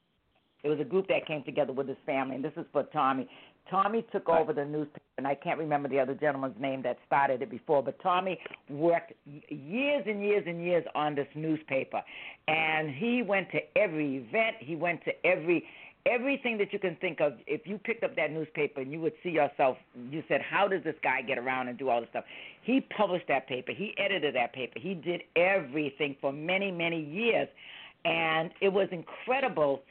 Speaker 3: It was a group that came together with his family, and this is for Tommy. Tommy took
Speaker 2: Right.
Speaker 3: over the newspaper, and I can't remember the other gentleman's name that started it before, but Tommy worked years and years and years on this newspaper, and he went to every event. He went to every everything that you can think of. If you picked up that newspaper and you would see yourself, you said, "How does this guy get around and do all this stuff?" He published that paper. He edited that paper. He did everything for many many years, and it was incredible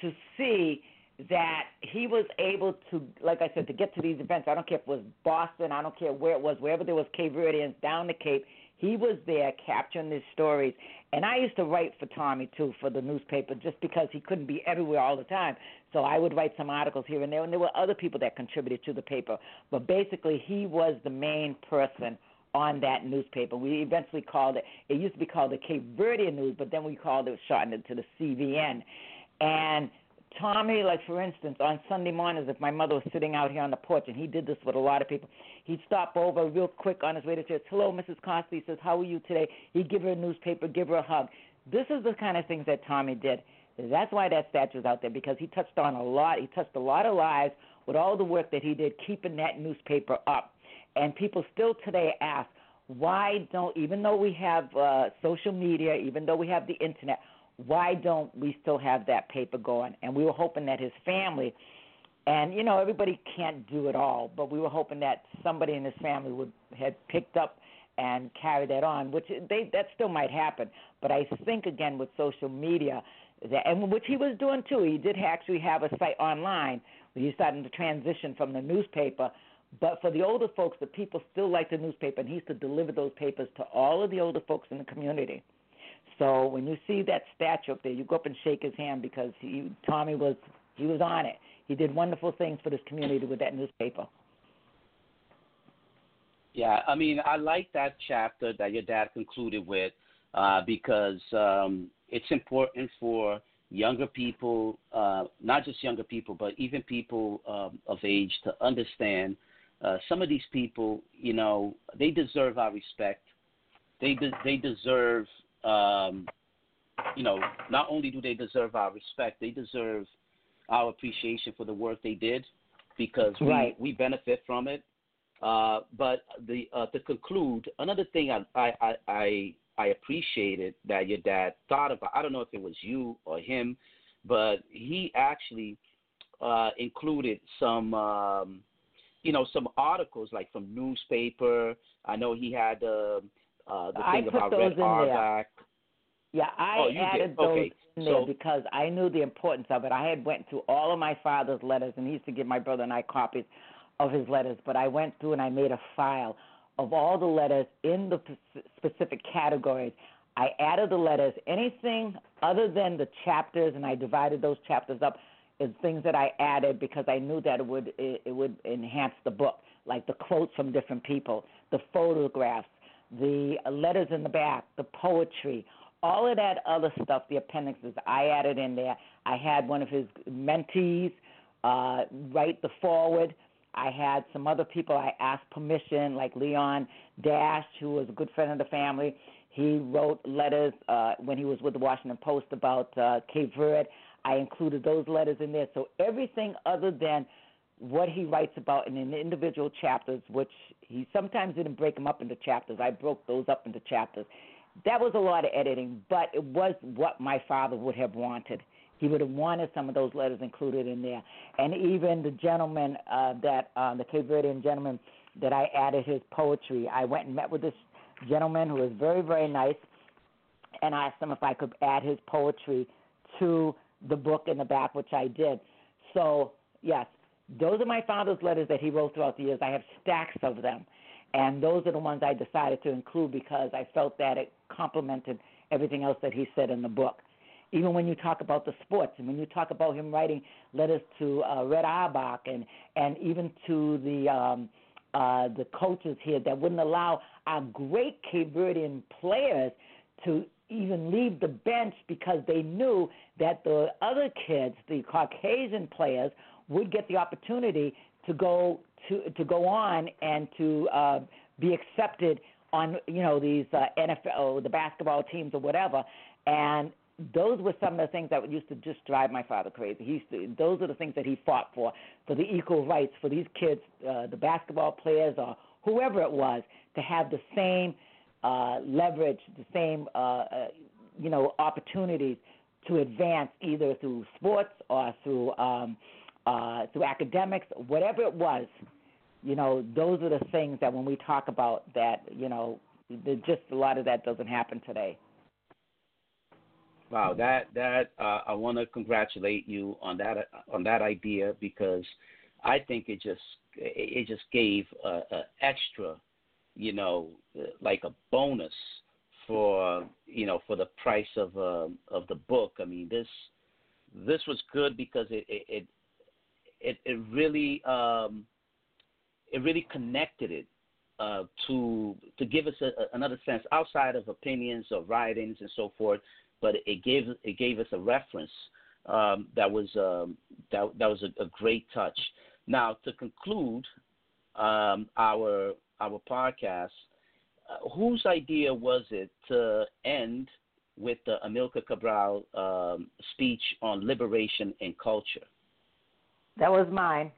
Speaker 3: to see that he was able to, like I said, to get to these events. I don't care if it was Boston, I don't care where it was, wherever there was Cape Verdeans down the Cape, he was there capturing these stories. And I used to write for Tommy too for the newspaper, just because he couldn't be everywhere all the time. So I would write some articles here and there, and there were other people that contributed to the paper. But basically, he was the main person on that newspaper. We eventually called it. It used to be called the Cape Verdean News, but then we called it, shortened it to the CVN. And Tommy, like for instance, on Sunday mornings, if my mother was sitting out here on the porch, and he did this with a lot of people, he'd stop over real quick on his way to church. Hello, Mrs. Costa. He says, "How are you today?" He'd give her a newspaper, give her a hug. This is the kind of things that Tommy did. That's why that statue's out there because he touched on a lot. He touched a lot of lives with all the work that he did keeping that newspaper up. And people still today ask, why don't, even though we have uh, social media, even though we have the internet, why don't we still have that paper going? And we were hoping that his family, and you know everybody can't do it all, but we were hoping that somebody in his family would had picked up and carry that on, which they that still might happen. But I think again with social media, that and which he was doing too. He did actually have a site online where he started to transition from the newspaper. But for the older folks, the people still like the newspaper, and he used to deliver those papers to all of the older folks in the community. So when you see that statue up there, you go up and shake his hand because he, Tommy was he was on it. He did wonderful things for this community with that newspaper.
Speaker 2: Yeah, I mean, I like that chapter that your dad concluded with uh, because um, it's important for younger people, uh, not just younger people, but even people um, of age to understand uh, some of these people, you know, they deserve our respect. They de- they deserve, um, you know, not only do they deserve our respect, they deserve our appreciation for the work they did because we,
Speaker 3: Right.
Speaker 2: we benefit from it. Uh, but the uh, to conclude, another thing I, I, I, I I appreciated that your dad thought about. I don't know if it was you or him, but he actually uh, included some, um, you know, some articles like from newspaper. I know he had uh, uh, the
Speaker 3: I
Speaker 2: thing
Speaker 3: put
Speaker 2: about
Speaker 3: those
Speaker 2: Red
Speaker 3: in there. Yeah, I
Speaker 2: Oh,
Speaker 3: added those
Speaker 2: Okay.
Speaker 3: in there
Speaker 2: So-
Speaker 3: because I knew the importance of it. I had went through all of my father's letters, and he used to give my brother and I copies of his letters. But I went through and I made a file of all the letters in the specific categories. I added the letters. Anything other than the chapters, and I divided those chapters up, is things that I added because I knew that it would it, it would enhance the book, like the quotes from different people, the photographs, the letters in the back, the poetry, all of that other stuff, the appendixes, I added in there. I had one of his mentees uh, write the foreword. I had some other people I asked permission, like Leon Dash, who was a good friend of the family. He wrote letters uh, when he was with the Washington Post about uh, Cape Verde. I included those letters in there. So everything other than what he writes about in the individual chapters, which he sometimes didn't break them up into chapters. I broke those up into chapters. that was a lot of editing, but it was what my father would have wanted. He would have wanted some of those letters included in there, and even the gentleman uh, that uh, the Cape Verdean gentleman that I added his poetry. I went and met with this gentleman who was very very nice, and asked him if I could add his poetry to the book in the back, which I did. So yes, those are my father's letters that he wrote throughout the years. I have stacks of them. And those are the ones I decided to include because I felt that it complemented everything else that he said in the book. Even when you talk about the sports, and when you talk about him writing letters to uh, Red Auerbach, and and even to the um, uh, the coaches here that wouldn't allow our great Cape Verdean players to even leave the bench because they knew that the other kids, the Caucasian players, would get the opportunity to go to to go on and to uh, be accepted on you know these uh, NFL the basketball teams or whatever, and those were some of the things that used to just drive my father crazy. He used to, those are the things that he fought for, for the equal rights for these kids, uh, the basketball players or whoever it was, to have the same uh, leverage, the same uh, uh, you know opportunities to advance either through sports or through um, uh, through academics, whatever it was, you know, those are the things that when we talk about that, you know, just a lot of that doesn't happen today.
Speaker 2: Wow, that that uh, I want to congratulate you on that on that idea because I think it just it just gave a, a extra, you know, like a bonus for you know for the price of uh, of the book. I mean this this was good because it it it, it really um, it really connected it uh, to to give us a, another sense outside of opinions or writings and so forth. But it gave it gave us a reference um, that was um, that that was a, a, great touch. Now to conclude um, our our podcast, uh, whose idea was it to end with the Amilcar Cabral um, speech on liberation and culture?
Speaker 3: That was mine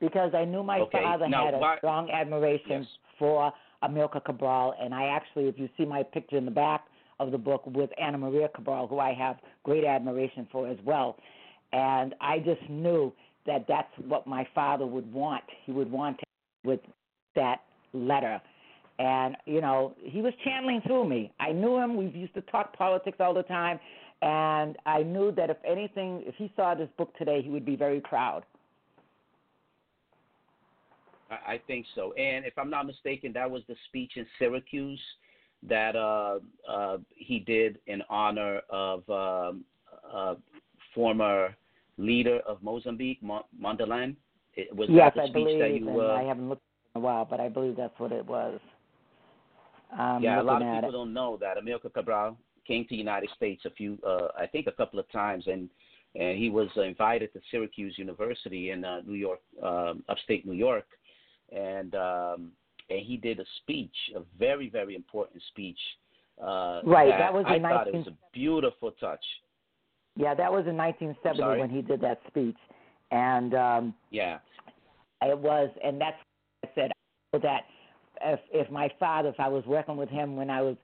Speaker 3: because I knew my
Speaker 2: okay.
Speaker 3: father
Speaker 2: now,
Speaker 3: had a
Speaker 2: why,
Speaker 3: strong admiration
Speaker 2: yes.
Speaker 3: for Amilcar Cabral, and I actually, if you see my picture in the back of the book with Anna Maria Cabral, who I have great admiration for as well, and I just knew that that's what my father would want. He would want with that letter. And, you know, he was channeling through me. I knew him. We used to talk politics all the time. And I knew that if anything, if he saw this book today, he would be very proud.
Speaker 2: I think so. And if I'm not mistaken, that was the speech in Syracuse that uh, uh, he did in honor of um, uh, former leader of Mozambique, Mondlane. Was
Speaker 3: yes,
Speaker 2: that the
Speaker 3: I
Speaker 2: speech
Speaker 3: believe.
Speaker 2: that you?
Speaker 3: Uh, I haven't looked in a while, but I believe that's what it was. I'm
Speaker 2: yeah, a lot of people
Speaker 3: it.
Speaker 2: don't know that Amilcar Cabral came to the United States a few, uh, I think, a couple of times, and and he was invited to Syracuse University in uh, New York, um, upstate New York, and um, and he did a speech, a very very important speech. Uh,
Speaker 3: right,
Speaker 2: that,
Speaker 3: that was
Speaker 2: I
Speaker 3: in
Speaker 2: thought
Speaker 3: 19...
Speaker 2: it was a beautiful touch.
Speaker 3: Yeah, that was in 1970 when he did that speech, and um,
Speaker 2: yeah,
Speaker 3: it was, and that's I said that if if my father, if I was working with him when I was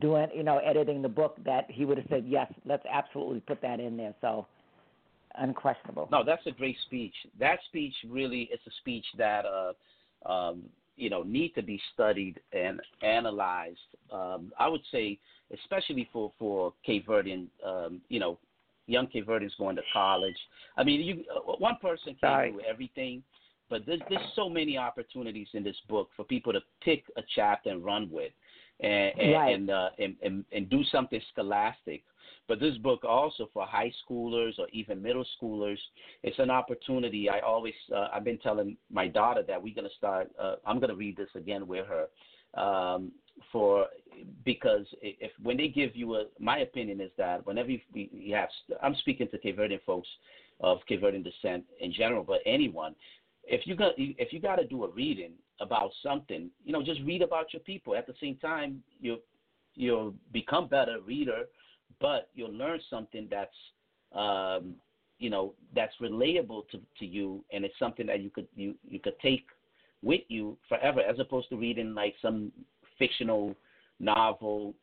Speaker 3: doing, you know, editing the book, that he would have said, yes, let's absolutely put that in there. So, unquestionable.
Speaker 2: No, that's a great speech. That speech really is a speech that, uh, um, you know, need to be studied and analyzed. Um, I would say, especially for for Cape Verdean, um, you know, young Cape Verdeans going to college. I mean, you uh, one person can't do everything, but there's there's so many opportunities in this book for people to pick a chapter and run with and and
Speaker 3: right.
Speaker 2: and, uh, and, and and do something scholastic. But this book also for high schoolers or even middle schoolers, it's an opportunity. I always uh, I've been telling my daughter that we're gonna start. Uh, I'm gonna read this again with her um, for because if when they give you a, my opinion is that whenever you, you have, I'm speaking to Cape Verdean folks of Cape Verdean descent in general, but anyone, if you got if you got to do a reading about something, you know, just read about your people. At the same time, you you'll become better reader, but you'll learn something that's um, you know that's relatable to, to you, and it's something that you could you you could take with you forever, as opposed to reading like some fictional novel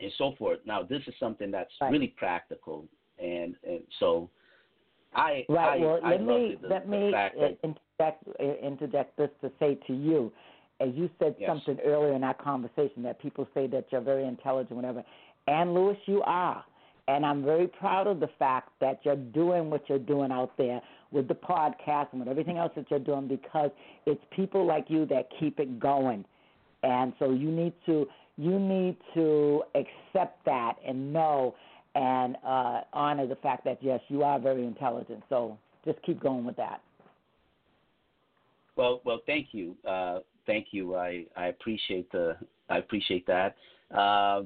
Speaker 2: and so forth. Now, this is something that's
Speaker 3: right.
Speaker 2: really practical, and, and so I
Speaker 3: right.
Speaker 2: I,
Speaker 3: well,
Speaker 2: I
Speaker 3: let me
Speaker 2: the,
Speaker 3: let
Speaker 2: the
Speaker 3: me
Speaker 2: uh,
Speaker 3: interject uh, interject this to say to you, as you said
Speaker 2: yes.
Speaker 3: something earlier in our conversation that people say that you're very intelligent, whatever. And Lewis, you are. And I'm very proud of the fact that you're doing what you're doing out there with the podcast and with everything else that you're doing because it's people like you that keep it going. And so you need to you need to accept that and know and uh, honor the fact that yes, you are very intelligent. So just keep going with that.
Speaker 2: Well, well, thank you, uh, thank you. I, I appreciate the I appreciate that. Uh,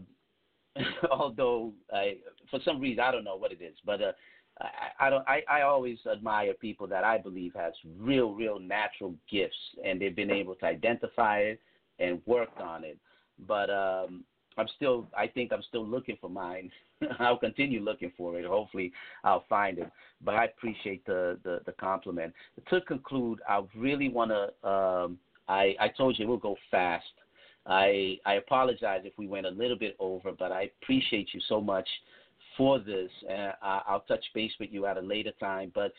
Speaker 2: although I, for some reason I don't know what it is, but uh, I, I don't. I, I always admire people that I believe has real, real natural gifts, and they've been able to identify it and worked on it. But um, I'm still. I think I'm still looking for mine. I'll continue looking for it. Hopefully, I'll find it. But I appreciate the the, the compliment. To conclude, I really want to. Um, I I told you we'll go fast. I I apologize if we went a little bit over, but I appreciate you so much for this. I, I'll touch base with you at a later time. But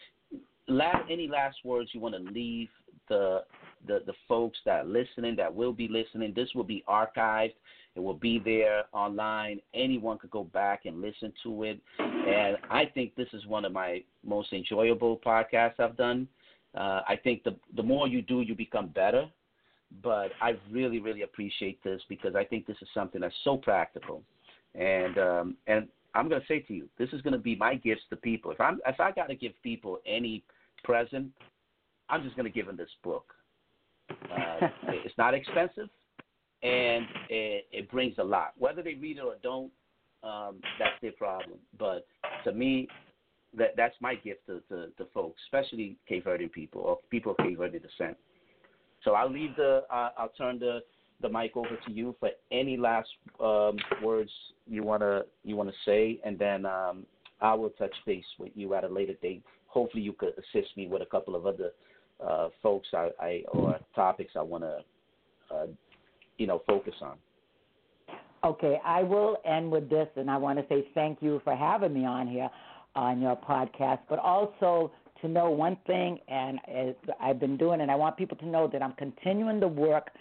Speaker 2: last, any last words you want to leave the the the folks that are listening, that will be listening? This will be archived. It will be there online. Anyone could go back and listen to it. And I think this is one of my most enjoyable podcasts I've done. Uh, I think the the more you do, you become better but I really, really appreciate this because I think this is something that's so practical, and um, and I'm going to say to you, this is going to be my gifts to people. If I'm if I got to give people any present, I'm just going to give them this book. Uh, it's not expensive, and it, it brings a lot. Whether they read it or don't, um, that's their problem. But to me, that that's my gift to, to, to folks, especially Cape Verdean people or people of Cape Verde descent. So I'll leave the uh, I'll turn the the mic over to you for any last um, words you wanna you wanna say, and then um, I will touch base with you at a later date. Hopefully, you could assist me with a couple of other uh, folks I, I or topics I want to uh, you know focus on.
Speaker 3: Okay, I will end with this, and I want to say thank you for having me on here on your podcast, but also to know one thing, and I've been doing, and I want people to know that I'm continuing the work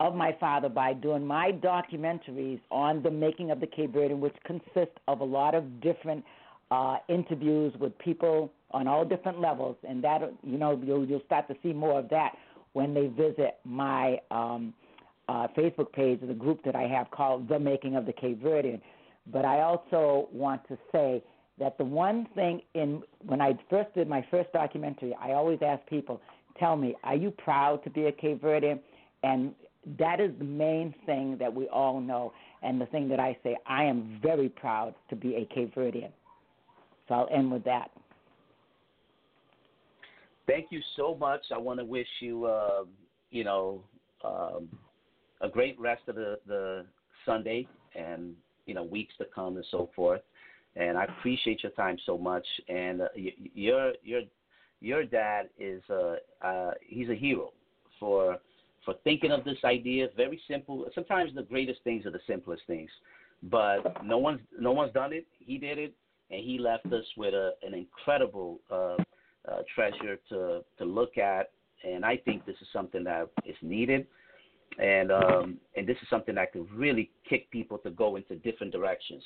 Speaker 3: of my father by doing my documentaries on the making of the Cape Verdean, which consist of a lot of different uh, interviews with people on all different levels, and that you know you'll, you'll start to see more of that when they visit my um, uh, Facebook page, of the group that I have called The Making of the Cape Verdean. But I also want to say that the one thing in when I first did my first documentary, I always ask people, tell me, are you proud to be a Cape Verdean? And that is the main thing that we all know, and the thing that I say, I am very proud to be a Cape Verdean. So I'll end with that.
Speaker 2: Thank you so much. I want to wish you, uh, you know, um, a great rest of the, the Sunday and you know weeks to come and so forth and I appreciate your time so much. And uh, your your your dad is uh, uh, he's a hero for for thinking of this idea. Very simple. Sometimes the greatest things are the simplest things, but no one's no one's done it. He did it, and he left us with a, an incredible uh, uh, treasure to to look at. And I think this is something that is needed, and um, and this is something that can really kick people to go into different directions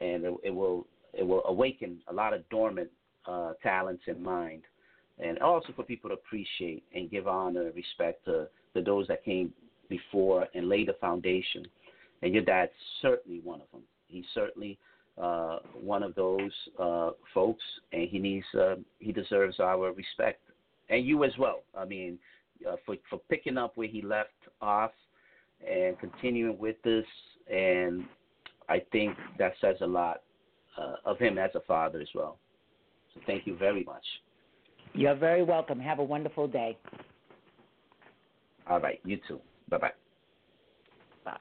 Speaker 2: and it, it will it will awaken a lot of dormant uh, talents in mind, and also for people to appreciate and give honor and respect to, to those that came before and laid the foundation. And your dad's certainly one of them. He's certainly uh, one of those uh, folks, and he needs uh, he deserves our respect, and you as well. I mean, uh, for for picking up where he left off and continuing with this and I think that says a lot uh, of him as a father as well. So thank you very much.
Speaker 3: You're very welcome. Have a wonderful day.
Speaker 2: All right, you too. Bye bye.
Speaker 3: Bye.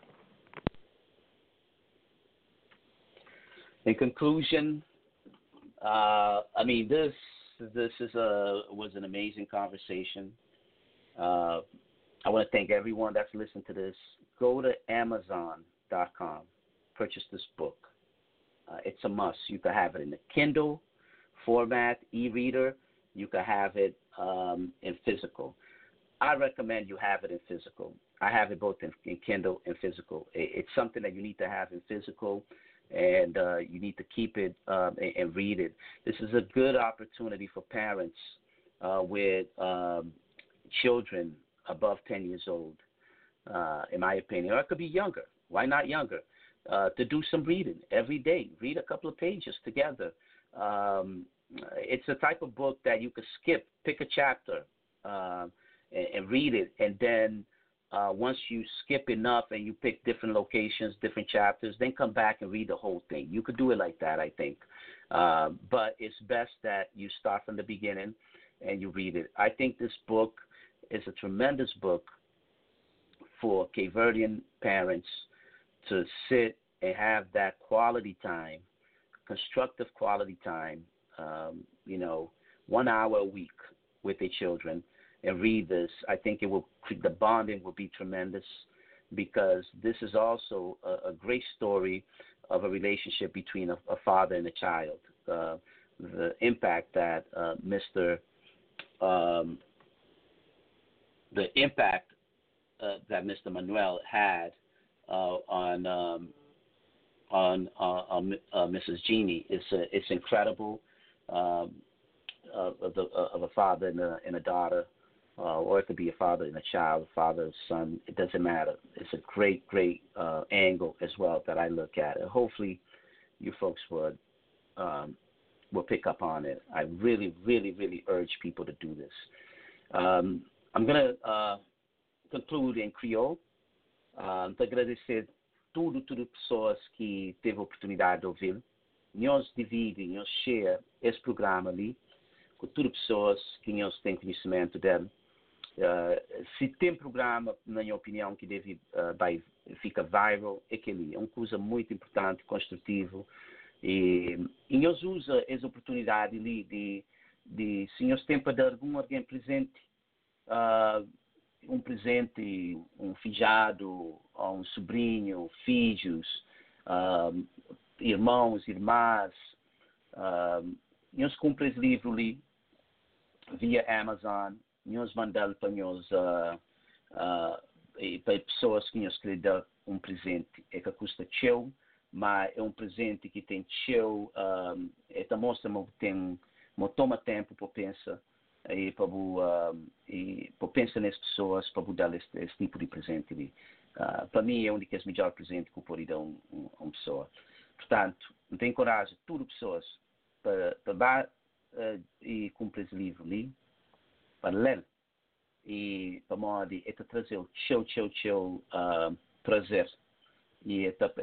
Speaker 2: In conclusion, uh, I mean this this is a was an amazing conversation. Uh, I want to thank everyone that's listened to this. Go to Amazon.com purchase this book. Uh, it's a must. You can have it in the Kindle format, e-reader. You can have it um, in physical. I recommend you have it in physical. I have it both in, in Kindle and physical. It, it's something that you need to have in physical, and uh, you need to keep it um, and, and, read it. This is a good opportunity for parents uh, with um, children above 10 years old, uh, in my opinion, or it could be younger. Why not younger? Uh, to do some reading every day. Read a couple of pages together. Um, it's a type of book that you could skip, pick a chapter, uh, and, and, read it, and then uh, once you skip enough and you pick different locations, different chapters, then come back and read the whole thing. You could do it like that, I think. Uh, but it's best that you start from the beginning and you read it. I think this book is a tremendous book for Cape Verdean parents to sit and have that quality time, constructive quality time, um, you know, one hour a week with their children and read this. I think it will the bonding will be tremendous because this is also a, a great story of a relationship between a, a father and a child. Uh, the impact that uh, Mr. Um, the impact uh, that Mr. Manuel had uh, on um, on uh, Mrs. Jeannie is it's incredible. Um, of, the, of a father and a, and a daughter, uh, or it could be a father and a child, a father and son. It doesn't matter. It's a great, great uh, angle as well that I look at. And hopefully, you folks would um, will pick up on it. I really, really, really urge people to do this. Um, I'm going to uh, conclude em crioulo. Uh, agradecer tudo, tudo pessoas que teve a oportunidade de ouvir. Nós dividimos, nós share esse programa ali com tudo pessoas que nós têm conhecimento dele. Uh, se tem programa, na minha opinião, que deve uh, vai, fica viral, é aquele. É uma coisa muito importante, construtivo. E, e nós usa essa oportunidade ali de, de se nós temos para dar algum alguém presente, uh, um presente, um filhado, um sobrinho, filhos, uh, irmãos, irmãs. Uh, nós compramos livro ali via Amazon, nós mandamos para nós, uh, para pessoas que nos querem dar um presente é que custa cheio, mas é um presente que tem cheio, um, é mostra que tem, toma tempo para pensar e para uh, e para pensar nas pessoas para dar esse, esse tipo de presente ali. Uh, para mim é um dos melhores presentes que eu poderia dar a um, um, uma pessoa. Portanto, tenho coragem, tudo pessoas, para, para dar uh, e cumprir esse livro ali, para ler e para modo é trazer o seu, seu, seu uh, prazer e é é para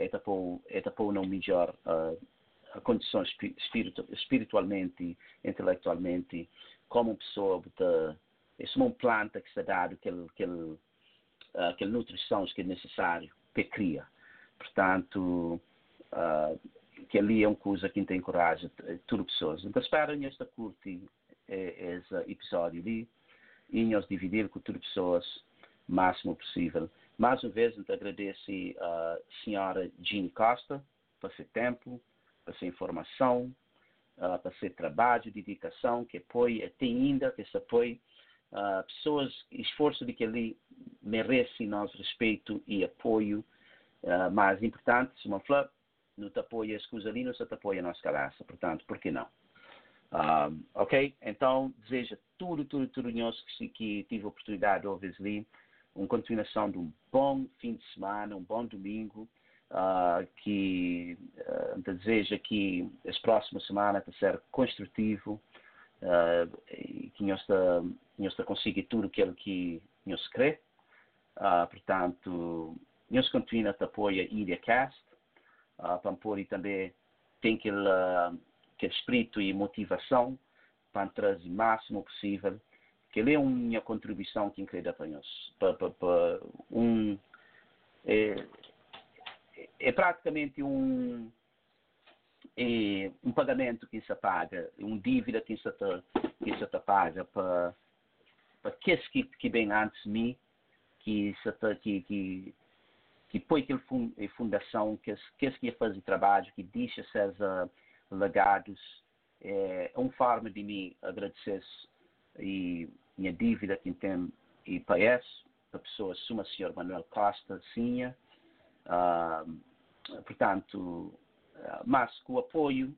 Speaker 2: é para um melhor uh, condição espiritu, espiritualmente, intelectualmente, como pessoa, de, é planta que está dado aquele, aquele, uh, aquela nutrição que é necessário para criar. Portanto, uh, que ali é uma coisa que tem coragem, tudo pessoas. Então, espero que esta curte esse episódio ali e nós dividir com tudo pessoas o máximo possível. Mais uma vez, então, agradeço a senhora Jean Costa por seu tempo, por sua informação, uh, para seu trabalho, dedicação, que apoia, tem ainda que se apoia. Uh, pessoas, esforço de que ele merece nosso respeito e apoio. Uh, mais importante, se uma flor não te apoia as coisas ali, não se te apoia a nossa cabeça. Portanto, por que não? Ok? Então, desejo tudo, tudo, tudo nós que, que tive a oportunidade de ouvir ali, uma continuação de um bom fim de semana, um bom domingo, uh, que uh, desejo que as próximas semanas ser construtivo, uh, e que nós, nós consiga tudo aquilo que nós crê. Uh, portanto, nós continuamos a apoiar a IdeaCast, uh, para pôr também tem aquele, aquele espírito e motivação para trazer o máximo possível que ele é uma contribuição que incrível para nós. Para, para, para um, é, é praticamente um, é um pagamento que se paga, uma dívida que se, que se paga para, para aqueles que, que bem antes de mim, que, se, que, que, que põe aquele a fundação, que que que fazer trabalho, que deixa esses legados. É uma forma de me agradecer e minha dívida que tem e país, a pessoa suma senhor Manuel Costa, sim, uh, portanto, mais com o apoio,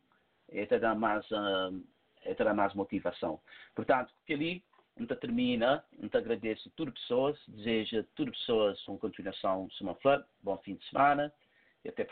Speaker 2: é terá mais, uh, é terá mais motivação. Portanto, que ali então termina, então agradeço a todas as pessoas, desejo a todas as pessoas uma continuação uma flor, bom fim de semana e até a